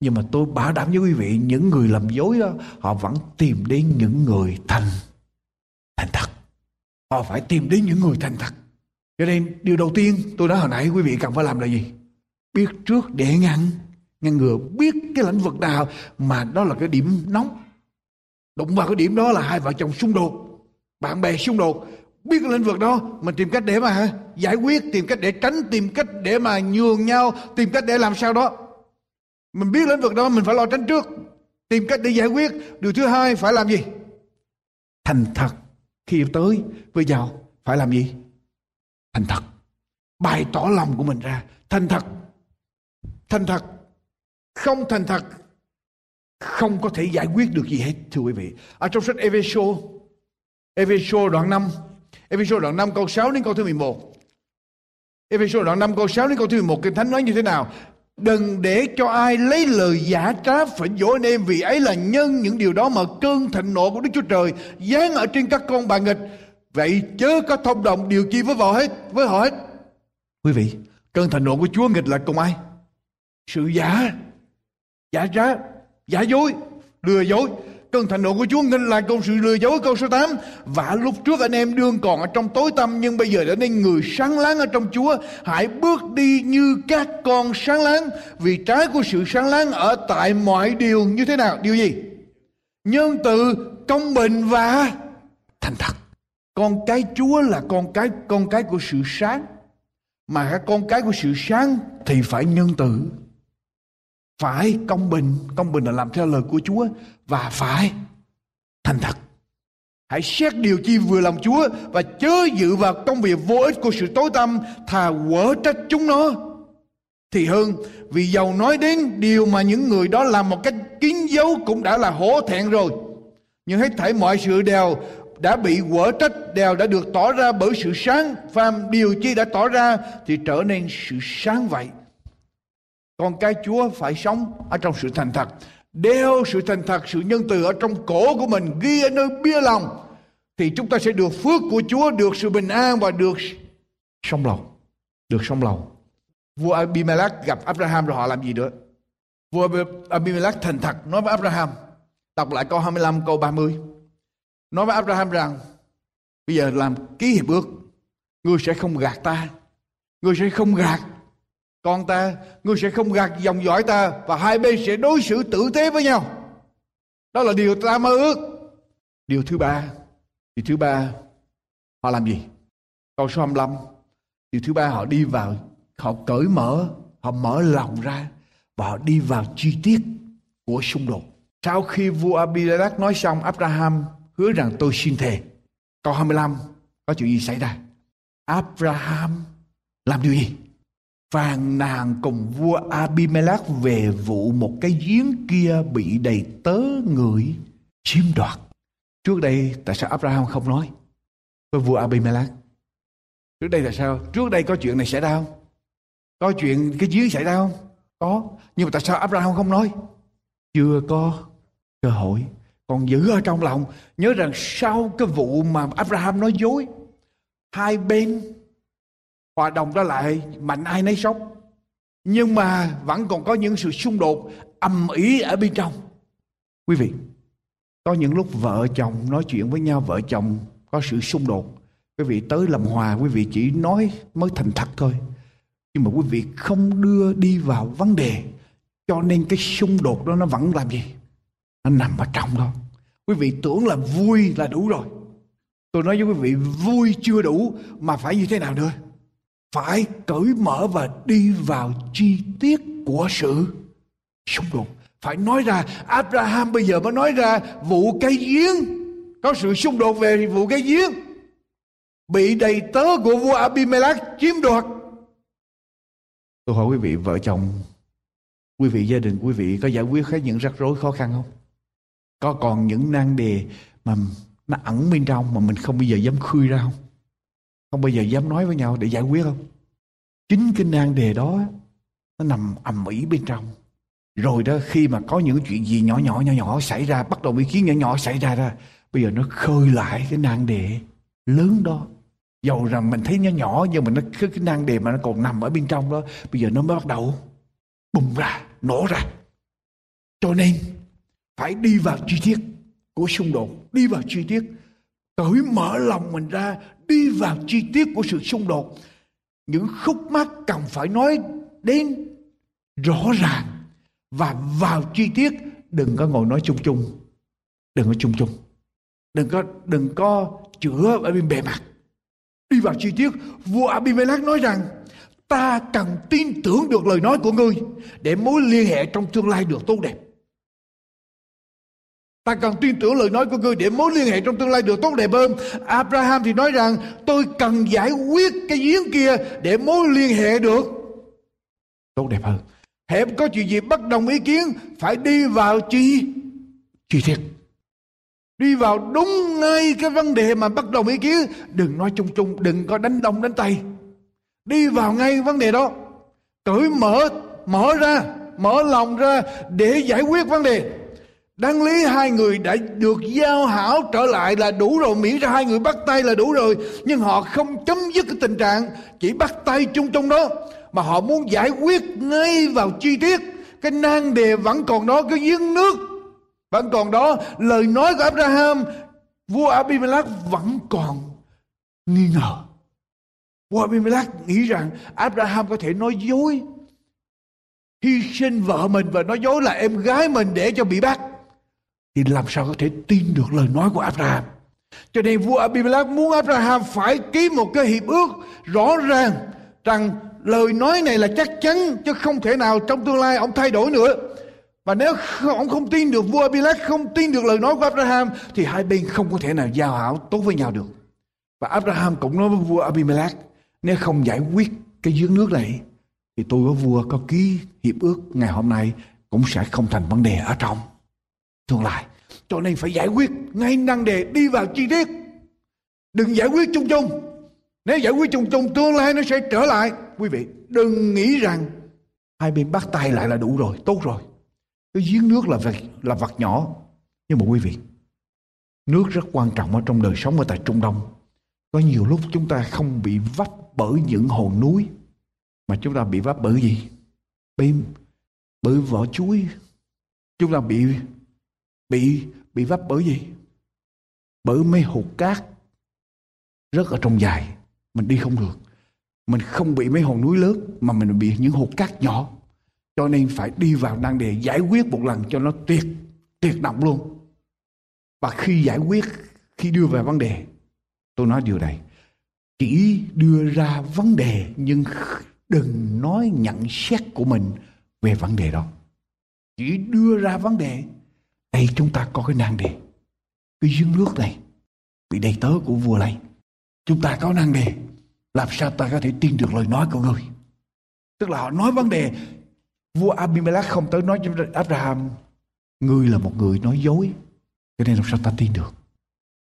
Nhưng mà tôi bảo đảm với quý vị những người làm dối đó họ vẫn tìm đến những người thành thành thật. Họ phải tìm đến những người thành thật. Cho nên điều đầu tiên tôi nói hồi nãy quý vị cần phải làm là gì? Biết trước để ngăn ngăn ngừa biết cái lĩnh vực nào mà đó là cái điểm nóng. Đụng vào cái điểm đó là hai vợ chồng xung đột, bạn bè xung đột. Biết cái lĩnh vực đó mình tìm cách để mà giải quyết, tìm cách để tránh, tìm cách để mà nhường nhau, tìm cách để làm sao đó. Mình biết lĩnh vực đó, mình phải lo tránh trước. Tìm cách để giải quyết. Điều thứ hai phải làm gì? Thành thật. Khi tới với nhau, phải làm gì? Thành thật. Bày tỏ lòng của mình ra. Thành thật. Thành thật không thành thật không có thể giải quyết được gì hết thưa quý vị ở trong sách Epheso Epheso đoạn 5 Ephesos đoạn 5 câu 6 đến câu thứ 11. Ephesos đoạn 5 câu 6 đến câu thứ 11 Kinh Thánh nói như thế nào? Đừng để cho ai lấy lời giả trá phải dỗ anh em vì ấy là nhân những điều đó mà cơn thịnh nộ của Đức Chúa Trời giáng ở trên các con bà nghịch. Vậy chớ có thông đồng điều chi với họ hết, với họ hết. Quý vị, cơn thịnh nộ của Chúa nghịch là cùng ai? Sự giả, giả trá, giả dối, lừa dối. Cơn thịnh nộ của Chúa nghênh lại câu sự lừa dối câu số 8 Và lúc trước anh em đương còn ở trong tối tăm Nhưng bây giờ đã nên người sáng láng ở trong Chúa. Hãy bước đi như các con sáng láng Vì trái của sự sáng láng ở tại mọi điều như thế nào? Điều gì? Nhân từ, công bình và thành thật. Con cái Chúa là con cái con cái của sự sáng. Mà các con cái của sự sáng thì phải nhân từ phải, công bình. Công bình là làm theo lời của Chúa. Và phải thành thật. Hãy xét điều chi vừa lòng Chúa và chớ dự vào công việc vô ích của sự tối tăm thà quở trách chúng nó. Thì hơn, vì giàu nói đến điều mà những người đó làm một cách kín dấu cũng đã là hổ thẹn rồi. Nhưng hết thảy mọi sự đều đã bị quở trách, đều đã được tỏ ra bởi sự sáng, phàm điều chi đã tỏ ra thì trở nên sự sáng vậy con cái chúa phải sống ở trong sự thành thật. Đeo sự thành thật sự nhân từ ở trong cổ của mình ghi ở nơi bia lòng thì chúng ta sẽ được phước của chúa được sự bình an và được sống lòng, được sống lòng. vua Abimelech gặp Abraham rồi họ làm gì nữa? Vua Abimelech thành thật nói với Abraham đọc lại câu 25 câu 30 nói với Abraham rằng bây giờ làm ký hiệp ước ngươi sẽ không gạt ta ngươi sẽ không gạt con ta, ngươi sẽ không gạt dòng dõi ta và hai bên sẽ đối xử tử tế với nhau. Đó là điều ta mơ ước. Điều thứ ba, điều thứ ba, họ làm gì? Câu số 25 điều thứ ba, họ đi vào, họ cởi mở, họ mở lòng ra và họ đi vào chi tiết của xung đột. Sau khi vua Abimelech nói xong, Abraham hứa rằng tôi xin thề. Câu 25 có chuyện gì xảy ra? Abraham làm điều gì? Phàn nàn cùng vua Abimelech về vụ một cái giếng kia bị đầy tớ người chiếm đoạt. Trước đây tại sao Abraham không nói với vua Abimelech? Trước đây là sao? Trước đây có chuyện này xảy ra không? Có chuyện cái giếng xảy ra không? Có. Nhưng mà tại sao Abraham không nói? Chưa có cơ hội. Còn giữ ở trong lòng, nhớ rằng sau cái vụ mà Abraham nói dối, hai bên hòa đồng đó lại mạnh ai nấy sốc, nhưng mà vẫn còn có những sự xung đột ầm ĩ ở bên trong. Quý vị có những lúc vợ chồng nói chuyện với nhau vợ chồng có sự xung đột. Quý vị tới làm hòa quý vị chỉ nói mới thành thật thôi. Nhưng mà quý vị không đưa đi vào vấn đề cho nên cái xung đột đó nó vẫn làm gì? Nó nằm ở trong đó. Quý vị tưởng là vui là đủ rồi. Tôi nói với quý vị vui chưa đủ mà phải như thế nào nữa? Phải cởi mở và đi vào chi tiết của sự xung đột. Phải nói ra, Abraham bây giờ mới nói ra, vụ cây giếng, có sự xung đột về vụ cây giếng. Bị đầy tớ của vua Abimelech chiếm đoạt. Tôi hỏi quý vị, vợ chồng, quý vị, gia đình quý vị có giải quyết hết những rắc rối khó khăn không? Có còn những nan đề mà nó ẩn bên trong mà mình không bao giờ dám khui ra không? Không bao giờ dám nói với nhau để giải quyết không? Chính cái nan đề đó nó nằm ầm ĩ bên trong. Rồi đó khi mà có những chuyện gì nhỏ nhỏ nhỏ nhỏ xảy ra bắt đầu ý kiến nhỏ nhỏ xảy ra ra bây giờ nó khơi lại cái nan đề lớn đó. Dầu rằng mình thấy nó nhỏ nhưng mà nó cái, cái nan đề mà nó còn nằm ở bên trong đó bây giờ nó mới bắt đầu bùng ra nổ ra. Cho nên phải đi vào chi tiết của xung đột đi vào chi tiết. Cởi mở lòng mình ra đi vào chi tiết của sự xung đột, những khúc mắc cần phải nói đến rõ ràng. Và vào chi tiết, đừng có ngồi nói chung chung. Đừng có chung chung. Đừng có đừng có chữa ở bên bề mặt đi vào chi tiết, vua Abimelech nói rằng, ta cần tin tưởng được lời nói của ngươi để mối liên hệ trong tương lai được tốt đẹp. Ta cần tin tưởng lời nói của ngươi để mối liên hệ trong tương lai được tốt đẹp hơn. Abraham thì nói rằng tôi cần giải quyết cái giếng kia để mối liên hệ được tốt đẹp hơn. Hễ có chuyện gì bất đồng ý kiến phải đi vào chi chi tiết. Đi vào đúng ngay cái vấn đề mà bất đồng ý kiến. Đừng nói chung chung, đừng có đánh đông đánh tay. Đi vào ngay vấn đề đó. Cởi mở, mở ra, mở lòng ra để giải quyết vấn đề Đáng lý hai người đã được giao hảo trở lại là đủ rồi. Miễn ra hai người bắt tay là đủ rồi. Nhưng họ không chấm dứt cái tình trạng Chỉ bắt tay chung trong đó. Mà họ muốn giải quyết ngay vào chi tiết. Cái nan đề vẫn còn đó, Cái giếng nước vẫn còn đó. Lời nói của Abraham, Vua Abimelech vẫn còn nghi ngờ. Vua Abimelech nghĩ rằng Abraham có thể nói dối. Hy sinh vợ mình và nói dối là em gái mình để cho bị bắt thì làm sao có thể tin được lời nói của Abraham. Cho nên vua Abimelech muốn Abraham phải ký một cái hiệp ước rõ ràng rằng lời nói này là chắc chắn chứ không thể nào trong tương lai ông thay đổi nữa. Và nếu ông không tin được, vua Abimelech không tin được lời nói của Abraham, thì hai bên không có thể nào giao hảo tốt với nhau được. Và Abraham cũng nói với vua Abimelech, nếu không giải quyết cái giếng nước này, thì tôi với vua có ký hiệp ước ngày hôm nay cũng sẽ không thành vấn đề ở trong tương lai. Cho nên phải giải quyết ngay năng đề đi vào chi tiết. Đừng giải quyết chung chung. Nếu giải quyết chung chung tương lai nó sẽ trở lại. Quý vị đừng nghĩ rằng hai bên bắt tay lại là đủ rồi, tốt rồi. Cái giếng nước là vật, là vật nhỏ. Nhưng mà quý vị, nước rất quan trọng ở trong đời sống ở tại Trung Đông. Có nhiều lúc chúng ta không bị vấp bởi những hòn núi mà chúng ta bị vấp bởi gì? bởi bởi vỏ chuối. Chúng ta bị bị bị vấp bởi gì? Bởi mấy hột cát rất ở trong dài, mình đi không được. Mình không bị mấy hòn núi lớn mà mình bị những hột cát nhỏ. Cho nên phải đi vào năng đề giải quyết một lần cho nó tuyệt tuyệt động luôn. Và khi giải quyết, khi đưa về vấn đề, tôi nói điều này, chỉ đưa ra vấn đề nhưng đừng nói nhận xét của mình về vấn đề đó. Chỉ đưa ra vấn đề, đây chúng ta có cái năng đề, cái giếng nước này, bị đầy tớ của vua này. Chúng ta có năng đề, làm sao ta có thể tin được lời nói của người? Tức là họ nói vấn đề. Vua Abimelech không tới nói cho Abraham. Ngươi là một người nói dối. Cho nên làm sao ta tin được?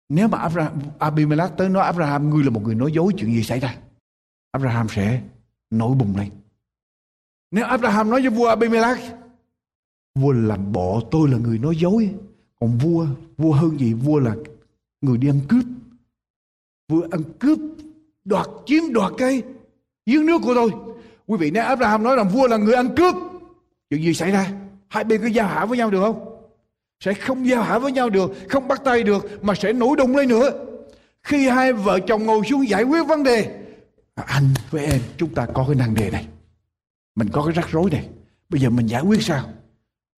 Nếu mà Abraham, Abimelech tới nói Abraham Ngươi là một người nói dối chuyện gì xảy ra? Abraham sẽ nổi bùng lên. Nếu Abraham nói với vua Abimelech Vua làm bộ tôi là người nói dối Còn vua Vua hơn gì Vua là người đi ăn cướp Vua ăn cướp Đoạt chiếm đoạt cái giếng nước của tôi Quý vị nếu Abraham nói rằng vua là người ăn cướp Chuyện gì xảy ra? Hai bên có giao hả với nhau được không? Sẽ không giao hả với nhau được, không bắt tay được mà sẽ nổi đùng lên nữa. Khi hai vợ chồng ngồi xuống giải quyết vấn đề, anh với em chúng ta có cái năng đề này. Mình có cái rắc rối này. Bây giờ mình giải quyết sao?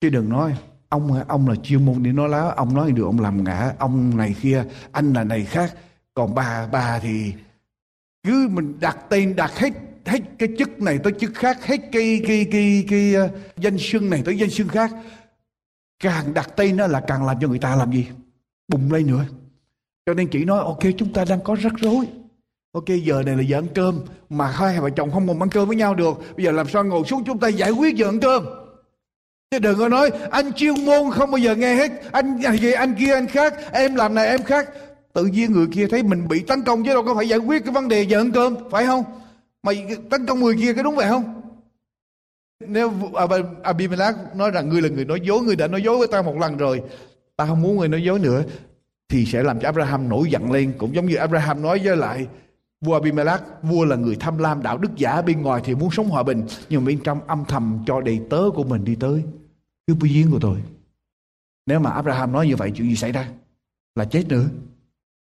Chứ đừng nói ông ông là chuyên môn đi nói láo, ông nói được ông làm ngã, ông này kia, anh là này khác. Còn bà bà thì cứ mình đặt tên đặt hết hết cái chức này tới chức khác hết cái cái cái cái, cái uh, danh xưng này tới danh xưng khác. Càng đặt tên nó là càng làm cho người ta làm gì? Bùng lên nữa. Cho nên chị nói ok chúng ta đang có rắc rối. Ok giờ này là giờ ăn cơm. Mà hai vợ chồng không cùng ăn cơm với nhau được. Bây giờ làm sao ngồi xuống chúng ta giải quyết giờ ăn cơm? Chứ đừng có nói anh chuyên môn không bao giờ nghe hết anh gì anh kia anh khác em làm này em khác tự nhiên người kia thấy mình bị tấn công chứ đâu có phải giải quyết cái vấn đề giờ ăn cơm phải không Mày tấn công người kia cái đúng vậy không? Nếu à, Abimelech nói rằng ngươi là người nói dối, ngươi đã nói dối với ta một lần rồi, ta không muốn người nói dối nữa, thì sẽ làm cho Abraham nổi giận lên. Cũng giống như Abraham nói với lại vua Abimelech, vua là người tham lam đạo đức giả bên ngoài thì muốn sống hòa bình, nhưng bên trong âm thầm cho đầy tớ của mình đi tới. Cứ bư giếng của tôi. Nếu mà Abraham nói như vậy, chuyện gì xảy ra? Là chết nữa.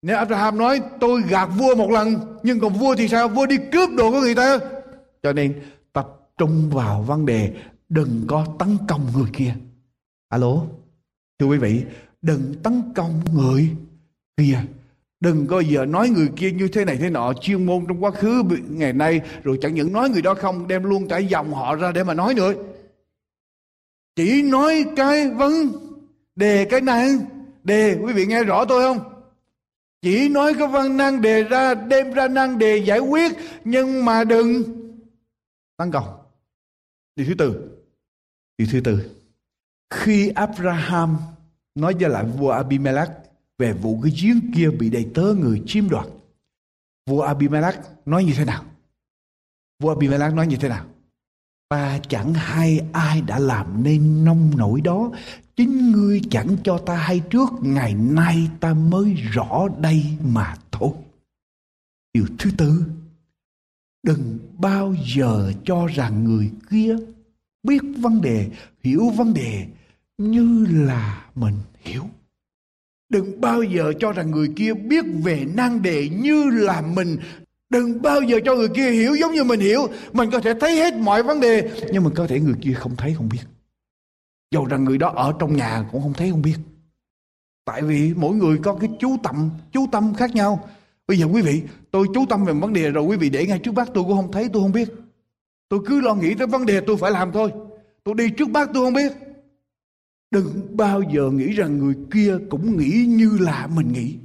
Nếu Abraham nói, tôi gạt vua một lần, Nhưng còn vua thì sao Vua đi cướp đồ của người ta Cho nên, tập trung vào vấn đề Đừng có tấn công người kia Alo Thưa quý vị, Đừng tấn công người kia Đừng có giờ nói người kia như thế này thế nọ, Chuyên môn trong quá khứ ngày nay, Rồi chẳng những nói người đó không, Đem luôn cả dòng họ ra để mà nói nữa chỉ nói cái vấn đề cái này Đề quý vị nghe rõ tôi không chỉ nói cái văn năng đề ra, đem ra năng đề giải quyết, nhưng mà đừng tăng cầu Điều thứ tư. Điều thứ tư. Khi Abraham nói với lại vua Abimelech về vụ cái giếng kia bị đầy tớ người chiếm đoạt. Vua Abimelech nói như thế nào? Vua Abimelech nói như thế nào? Ta chẳng hay ai đã làm nên nông nổi đó Chính ngươi chẳng cho ta hay trước Ngày nay ta mới rõ đây mà thôi Điều thứ tư Đừng bao giờ cho rằng người kia biết vấn đề, hiểu vấn đề như là mình hiểu. Đừng bao giờ cho rằng người kia biết về năng đề như là mình Đừng bao giờ cho người kia hiểu giống như mình hiểu. Mình có thể thấy hết mọi vấn đề. Nhưng mà có thể người kia không thấy không biết. Dầu rằng người đó ở trong nhà cũng không thấy không biết. Tại vì mỗi người có cái chú tâm, chú tâm khác nhau. Bây giờ quý vị, tôi chú tâm về vấn đề rồi quý vị để ngay trước bác tôi cũng không thấy, tôi không biết. Tôi cứ lo nghĩ tới vấn đề tôi phải làm thôi. Tôi đi trước bác tôi không biết. Đừng bao giờ nghĩ rằng người kia cũng nghĩ như là mình nghĩ.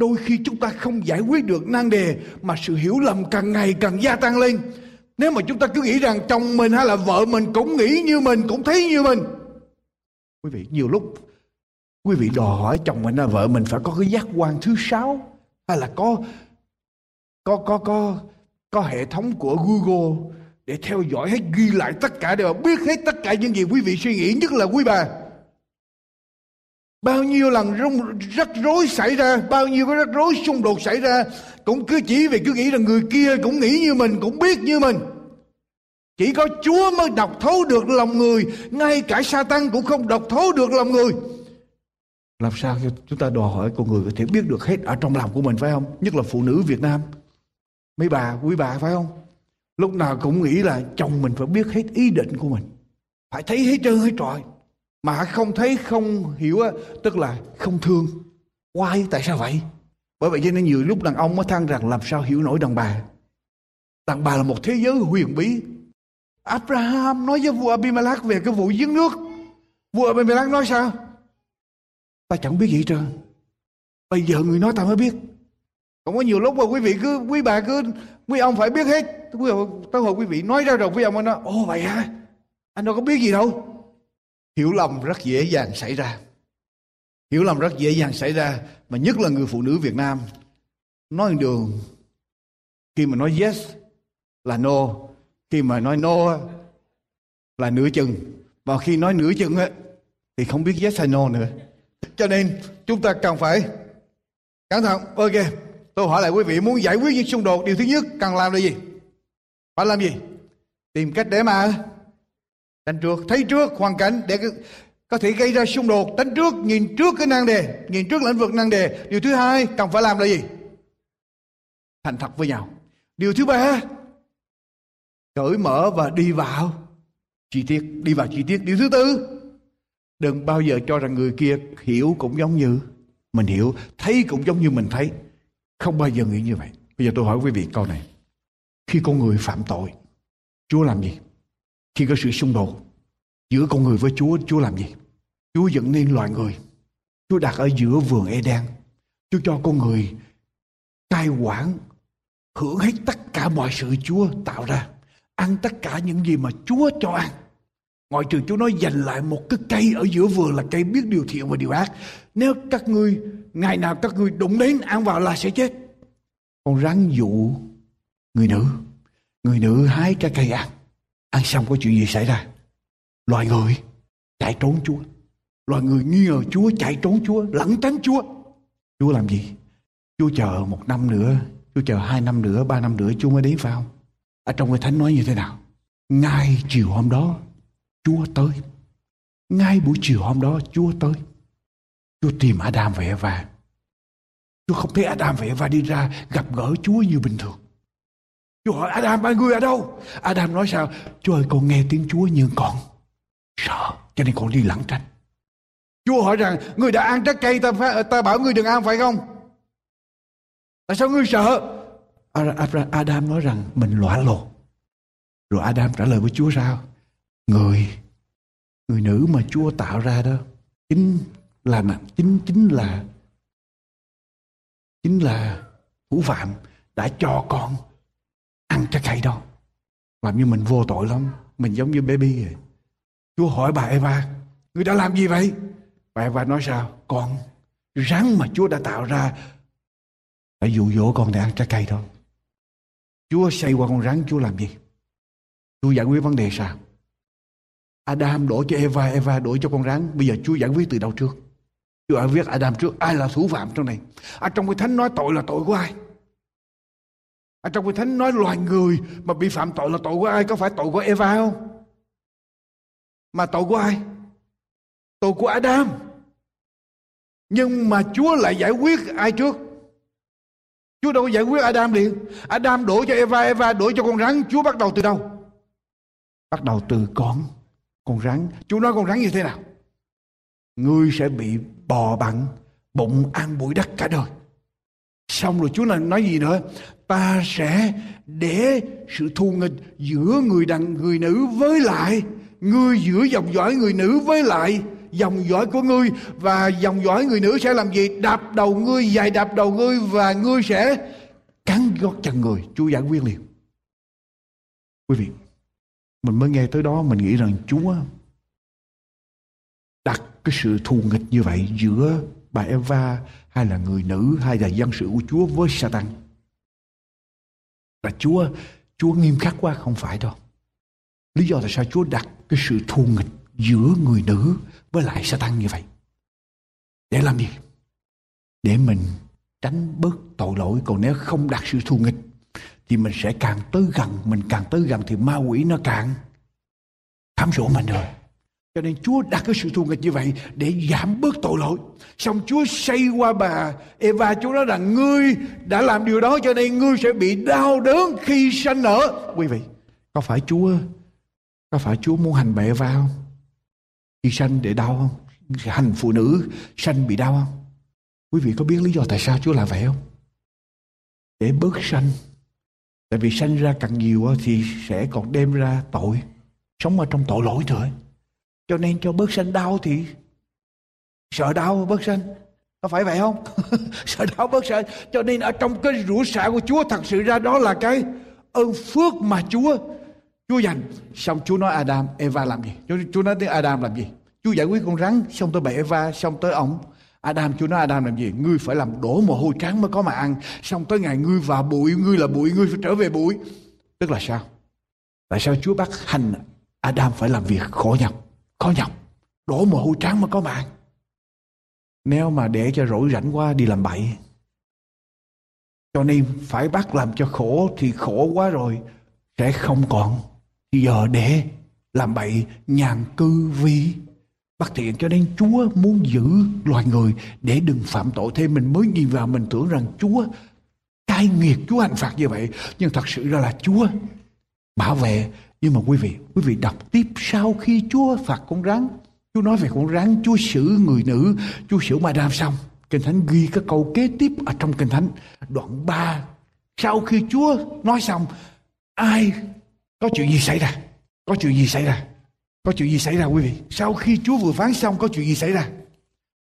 Đôi khi chúng ta không giải quyết được nan đề mà sự hiểu lầm càng ngày càng gia tăng lên. Nếu mà chúng ta cứ nghĩ rằng chồng mình hay là vợ mình cũng nghĩ như mình, cũng thấy như mình. Quý vị, nhiều lúc quý vị đòi hỏi chồng mình là vợ mình phải có cái giác quan thứ sáu hay là có có có có có hệ thống của Google để theo dõi hết ghi lại tất cả để mà biết hết tất cả những gì quý vị suy nghĩ nhất là quý bà bao nhiêu lần rung, rắc rối xảy ra bao nhiêu cái rắc rối xung đột xảy ra cũng cứ chỉ vì cứ nghĩ rằng người kia cũng nghĩ như mình cũng biết như mình. Chỉ có Chúa mới đọc thấu được lòng người ngay cả Satan cũng không đọc thấu được lòng người. Làm sao chúng ta đòi hỏi con người có thể biết được hết ở trong lòng của mình phải không? Nhất là phụ nữ Việt Nam. Mấy bà quý bà phải không? Lúc nào cũng nghĩ là chồng mình phải biết hết ý định của mình. Phải thấy hết trơn hết trọi mà không thấy, không hiểu tức là không thương. Why? Tại sao vậy? Bởi vậy cho nên nhiều lúc đàn ông mới than rằng làm sao hiểu nổi đàn bà. Đàn bà là một thế giới huyền bí. Abraham nói với vua Abimelech về cái vụ giếng nước. Vua Abimelech nói sao? Ta chẳng biết gì trơn. Bây giờ người nói ta mới biết. Còn có nhiều lúc mà quý vị cứ, quý bà cứ, quý ông phải biết hết. Quý tới hồi quý vị nói ra rồi, quý ông mới nói, ồ, vậy hả? Anh đâu có biết gì đâu hiểu lầm rất dễ dàng xảy ra. Hiểu lầm rất dễ dàng xảy ra, mà nhất là người phụ nữ Việt Nam. Nói đường, khi mà nói yes là no, khi mà nói no là nửa chừng. Và khi nói nửa chừng á, thì không biết yes hay no nữa. Cho nên, chúng ta cần phải cẩn thận. Ok, tôi hỏi lại quý vị, muốn giải quyết những xung đột, điều thứ nhất cần làm là gì? Phải làm gì? Tìm cách để mà Đánh trước. Thấy trước hoàn cảnh để có thể gây ra xung đột. Đánh trước, nhìn trước cái năng đề, nhìn trước lĩnh vực năng đề. Điều thứ hai, cần phải làm là gì? Thành thật với nhau. Điều thứ ba, cởi mở và đi vào chi tiết, đi vào chi tiết. Điều thứ tư, đừng bao giờ cho rằng người kia hiểu cũng giống như mình hiểu, thấy cũng giống như mình thấy. Không bao giờ nghĩ như vậy. Bây giờ tôi hỏi quý vị câu này. Khi con người phạm tội, chúa làm gì? Khi có sự xung đột giữa con người với chúa chúa làm gì? Chúa dựng nên loài người. Chúa đặt ở giữa vườn eden. Chúa cho con người cai quản, hưởng hết tất cả mọi sự chúa tạo ra, ăn tất cả những gì mà chúa cho ăn. Ngoại trừ chúa nói dành lại một cái cây ở giữa vườn là cây biết điều thiện và điều ác. Nếu các ngươi, ngày nào các ngươi đụng đến, ăn vào là sẽ chết. Con rắn dụ người nữ. Người nữ hái trái cây ăn ăn xong có chuyện gì xảy ra? Loài người chạy trốn chúa. Loài người nghi ngờ chúa chạy trốn chúa, lẩn tránh chúa. Chúa làm gì? Chúa chờ một năm nữa, chúa chờ hai năm nữa, ba năm nữa chúa mới đến, phải không? Ở trong cái thánh nói như thế nào? Ngay chiều hôm đó, chúa tới. Ngay buổi chiều hôm đó, chúa tới. Chúa tìm adam và eva. Chúa không thấy adam và eva đi ra gặp gỡ chúa như bình thường. Chúa hỏi Adam ba người ở đâu? Adam nói sao? Chúa ơi con nghe tiếng Chúa nhưng con sợ cho nên con đi lẩn tránh. Chúa hỏi rằng người đã ăn trái cây ta, phải, ta bảo người đừng ăn phải không? Tại sao ngươi sợ? Adam nói rằng mình lõa lồ. Rồi Adam trả lời với Chúa sao? Người, người nữ mà Chúa tạo ra đó, chính là chính chính là chính là thủ phạm đã cho con ăn trái cây đâu làm như mình vô tội lắm mình giống như baby vậy chúa hỏi bà eva người đã làm gì vậy bà eva nói sao con rắn mà chúa đã tạo ra đã dụ dỗ con để ăn trái cây thôi chúa xây qua con rắn chúa làm gì chúa giải quyết vấn đề sao Adam đổ cho Eva, Eva đổ cho con rắn. Bây giờ Chúa giải quyết từ đâu trước? Chúa giải quyết Adam trước. Ai là thủ phạm trong này? Ở trong cái thánh nói tội là tội của ai? Ở trong Kinh Thánh nói loài người mà bị phạm tội là tội của ai? Có phải tội của Eva không? Mà tội của ai? Tội của Adam. Nhưng mà Chúa lại giải quyết ai trước? Chúa đâu có giải quyết Adam liền. Adam đổ cho Eva, Eva đổ cho con rắn. Chúa bắt đầu từ đâu? Bắt đầu từ con, con rắn. Chúa nói con rắn như thế nào? Ngươi sẽ bị bò bằng bụng ăn bụi đất cả đời. Xong rồi Chúa này nói gì nữa? ta sẽ để sự thù nghịch giữa người đàn, người nữ với lại, ngươi giữa dòng dõi người nữ với lại dòng dõi của ngươi, và dòng dõi người nữ sẽ làm gì? Đạp đầu ngươi dài đạp đầu ngươi, và ngươi sẽ cắn gót chân người. Chúa giải quyết liền. Quý vị, mình mới nghe tới đó, mình nghĩ rằng chúa đặt cái sự thù nghịch như vậy giữa bà Eva hay là người nữ, hay là dân sự của Chúa với Satan? Là Chúa Chúa nghiêm khắc quá, không phải đâu. Lý do tại sao Chúa đặt cái sự thù nghịch giữa người nữ với lại Satan như vậy? Để làm gì? Để mình tránh bớt tội lỗi. Còn nếu không đặt sự thù nghịch, thì mình sẽ càng tới gần. Mình càng tới gần thì ma quỷ nó càng thám dỗ mình rồi cho nên Chúa đặt cái sự thù nghịch như vậy để giảm bớt tội lỗi. Xong Chúa xây qua bà Eva Chúa nói rằng ngươi đã làm điều đó cho nên ngươi sẽ bị đau đớn khi sanh nở. Quý vị, có phải Chúa có phải Chúa muốn hành bà Eva không? Khi sanh để đau không? Hành phụ nữ sanh bị đau không? Quý vị có biết lý do tại sao Chúa làm vậy không? Để bớt sanh. Tại vì sanh ra càng nhiều thì sẽ còn đem ra tội. Sống ở trong tội lỗi thôi cho nên cho bớt sanh đau thì sợ đau bớt sanh. Có phải vậy không? Sợ đau bớt sanh. Cho nên ở trong cái rủa xả của chúa thật sự ra đó là cái ơn phước mà chúa chúa dành. Xong chúa nói adam eva làm gì? Chúa, chúa nói tiếng adam làm gì? Chúa giải quyết con rắn xong tới bà eva xong tới ông Adam chúa nói Adam làm gì? Ngươi phải làm đổ mồ hôi trắng mới có mà ăn. Xong tới ngày ngươi vào bụi Ngươi là bụi Ngươi phải trở về bụi. Tức là sao? Tại sao Chúa bắt hành Adam phải làm việc khổ nhọc có nhọc đổ mồ hôi trắng mà có bạn nếu mà để cho rỗi rảnh quá, đi làm bậy. Cho nên phải bắt làm cho khổ, thì khổ quá rồi, sẽ không còn. Giờ để làm bậy, nhàn cư vi. Bất thiện cho nên Chúa muốn giữ loài người, để đừng phạm tội. Thêm mình mới nhìn vào, mình tưởng rằng Chúa cai nghiệt, Chúa hành phạt như vậy. Nhưng thật sự ra là Chúa bảo vệ nhưng mà quý vị, quý vị đọc tiếp sau khi Chúa phạt con rắn, Chúa nói về con rắn, Chúa xử người nữ, Chúa xử Madam xong. Kinh Thánh ghi cái câu kế tiếp ở trong Kinh Thánh, đoạn 3. Sau khi Chúa nói xong, ai có chuyện gì xảy ra? Có chuyện gì xảy ra? Có chuyện gì xảy ra quý vị? Sau khi Chúa vừa phán xong có chuyện gì xảy ra?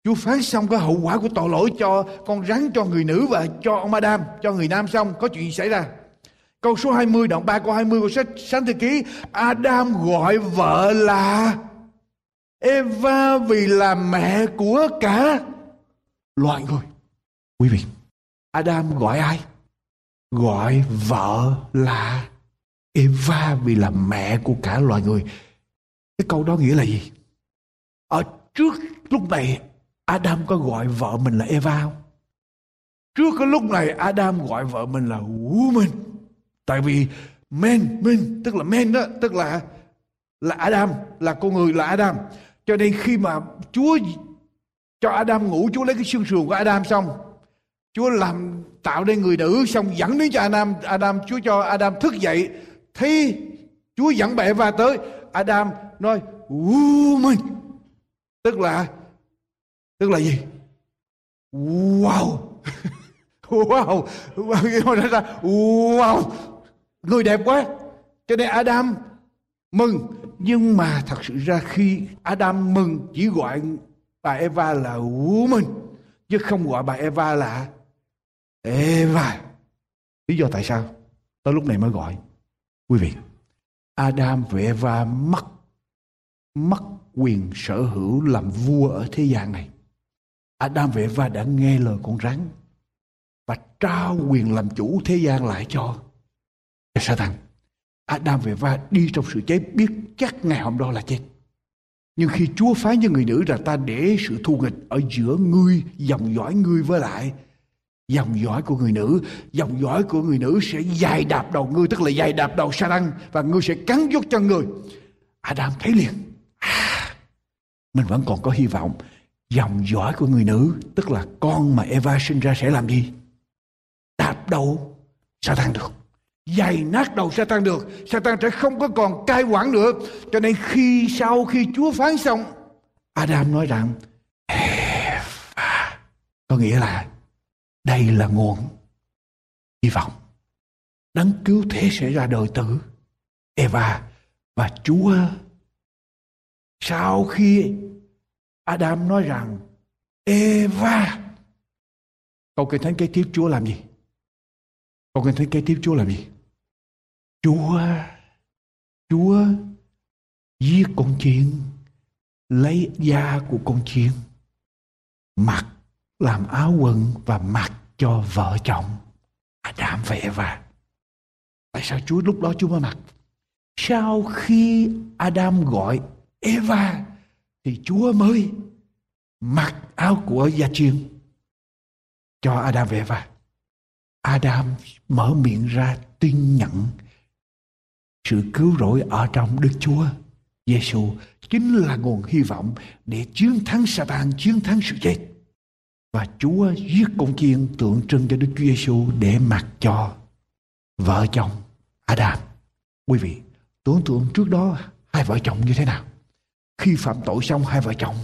Chúa phán xong cái hậu quả của tội lỗi cho con rắn, cho người nữ và cho ông Adam, cho người nam xong, có chuyện gì xảy ra? Câu số 20 đoạn 3 câu 20 của sách Sáng Thế Ký Adam gọi vợ là Eva vì là mẹ của cả loài người. Quý vị, Adam gọi ai? Gọi vợ là Eva vì là mẹ của cả loài người. Cái câu đó nghĩa là gì? Ở trước lúc này Adam có gọi vợ mình là Eva không? Trước cái lúc này Adam gọi vợ mình là woman tại vì men men, tức là men đó, tức là là Adam, là con người, là Adam. Cho nên khi mà Chúa cho Adam ngủ, Chúa lấy cái xương sườn của Adam xong, Chúa làm, tạo nên người nữ xong dẫn đến cho Adam Adam, Chúa cho Adam thức dậy. Thì Chúa dẫn bệ và tới, Adam nói, woman. Tức là tức là gì? Wow. Wow. Wow wow người đẹp quá. Cho nên Adam mừng. Nhưng mà thật sự ra khi Adam mừng, chỉ gọi bà Eva là woman chứ không gọi bà Eva là Eva. Lý do tại sao? Tới lúc này mới gọi. Quý vị, Adam và Eva mất mất quyền sở hữu làm vua ở thế gian này. Adam và Eva đã nghe lời con rắn và trao quyền làm chủ thế gian lại cho Satan. Adam và Eva đi trong sự chết biết chắc ngày hôm đó là chết. Nhưng khi Chúa phái cho người nữ là ta để sự thù nghịch ở giữa ngươi, dòng dõi ngươi với lại dòng dõi của người nữ. Dòng dõi của người nữ sẽ dài đạp đầu ngươi, tức là dài đạp đầu Satan và ngươi sẽ cắn dốt chân người. Adam thấy liền. À, mình vẫn còn có hy vọng. Dòng dõi của người nữ, tức là con mà Eva sinh ra sẽ làm gì? Đạp đầu Satan được dày nát đầu Satan được Satan sẽ không có còn cai quản nữa cho nên khi sau khi Chúa phán xong, Adam nói rằng Eva có nghĩa là đây là nguồn hy vọng đấng cứu thế sẽ ra đời tử Eva và Chúa, sau khi Adam nói rằng Eva Câu kinh thánh kế tiếp Chúa làm gì? Câu kinh thánh kế tiếp Chúa làm gì? Chúa Chúa giết con chiên lấy da của con chiên mặc làm áo quần và mặc cho vợ chồng Adam và Eva. Tại sao Chúa lúc đó Chúa mới mặc? Sau khi Adam gọi Eva, thì Chúa mới mặc áo của gia chiên cho Adam và Eva. Adam mở miệng ra tin nhận sự cứu rỗi ở trong Đức Chúa Giêsu chính là nguồn hy vọng để chiến thắng Satan, chiến thắng sự chết. Và Chúa giết con chiên tượng trưng cho Đức Chúa Giêsu để mặc cho vợ chồng Adam. Quý vị, tưởng tượng trước đó hai vợ chồng như thế nào? Khi phạm tội xong hai vợ chồng,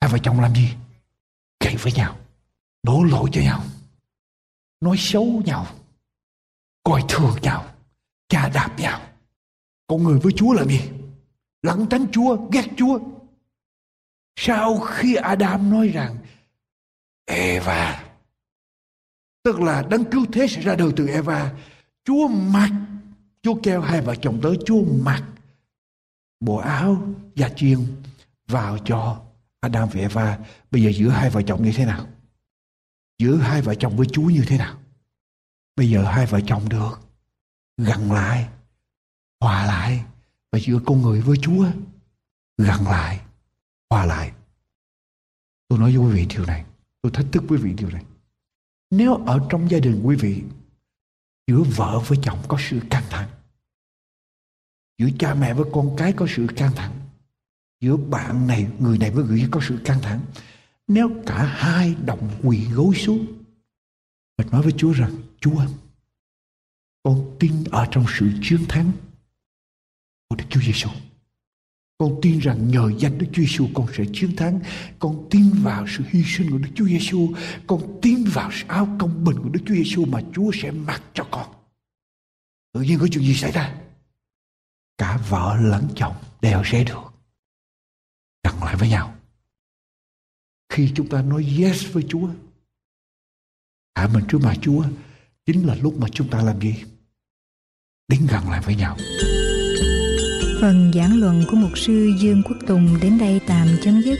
hai vợ chồng làm gì? Cậy với nhau, đổ lỗi cho nhau, nói xấu nhau, coi thường nhau, chà đạp nhau. Con người với Chúa làm gì? Lẩn tránh Chúa, ghét Chúa. Sau khi Adam nói rằng Eva tức là đấng cứu thế sẽ ra đời từ Eva Chúa mặc Chúa kêu hai vợ chồng tới Chúa mặc bộ áo da chiên vào cho Adam và Eva bây giờ giữa hai vợ chồng như thế nào giữa hai vợ chồng với Chúa như thế nào bây giờ hai vợ chồng được gần lại hòa lại. Và giữa con người với Chúa, gần lại, hòa lại. Tôi nói với quý vị điều này. Tôi thách thức quý vị điều này. Nếu ở trong gia đình quý vị, giữa vợ với chồng có sự căng thẳng, giữa cha mẹ với con cái có sự căng thẳng, giữa bạn này, người này với người kia có sự căng thẳng, nếu cả hai đồng quỳ gối xuống và nói với Chúa rằng, Chúa, con tin ở trong sự chiến thắng của Đức Chúa Giêsu. Con tin rằng nhờ danh Đức Chúa Giêsu con sẽ chiến thắng. Con tin vào sự hy sinh của Đức Chúa Giêsu. Con tin vào sự áo công bình của Đức Chúa Giêsu mà Chúa sẽ mặc cho con. Tự nhiên có chuyện gì xảy ra? Cả vợ lẫn chồng đều sẽ được đặt lại với nhau. Khi chúng ta nói yes với Chúa, hạ mình trước mặt Chúa, chính là lúc mà chúng ta làm gì? Đến gần lại với nhau. Phần giảng luận của mục sư Dương Quốc Tùng đến đây tạm chấm dứt.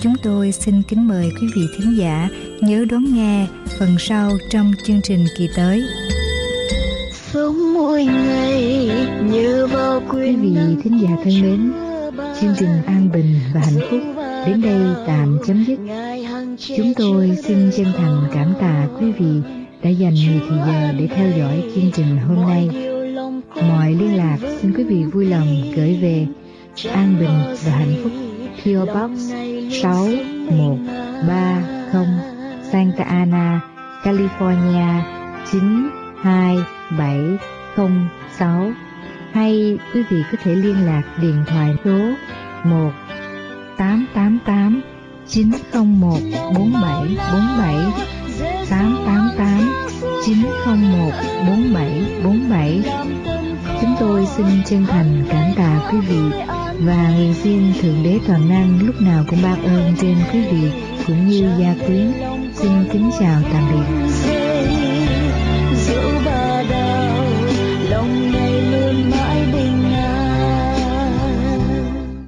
Chúng tôi xin kính mời quý vị thính giả nhớ đón nghe phần sau trong chương trình kỳ tới. sống mỗi ngày nhớ vào Quý vị thính giả thân mến, chương trình An Bình và Hạnh Phúc đến đây tạm chấm dứt. Chúng tôi xin chân thành cảm tạ quý vị đã dành nhiều thời giờ để theo dõi chương trình hôm nay. Mọi liên lạc xin quý vị vui lòng gửi về An Bình và Hạnh Phúc PO Box 6130 Santa Ana, California 92706 hay quý vị có thể liên lạc điện thoại số 1 888 901 4747 888 901 4747 Chúng tôi xin chân thành cảm tạ quý vị và nguyện xin Thượng Đế Toàn Năng lúc nào cũng ban ơn trên quý vị cũng như gia quyến. Xin kính chào tạm biệt.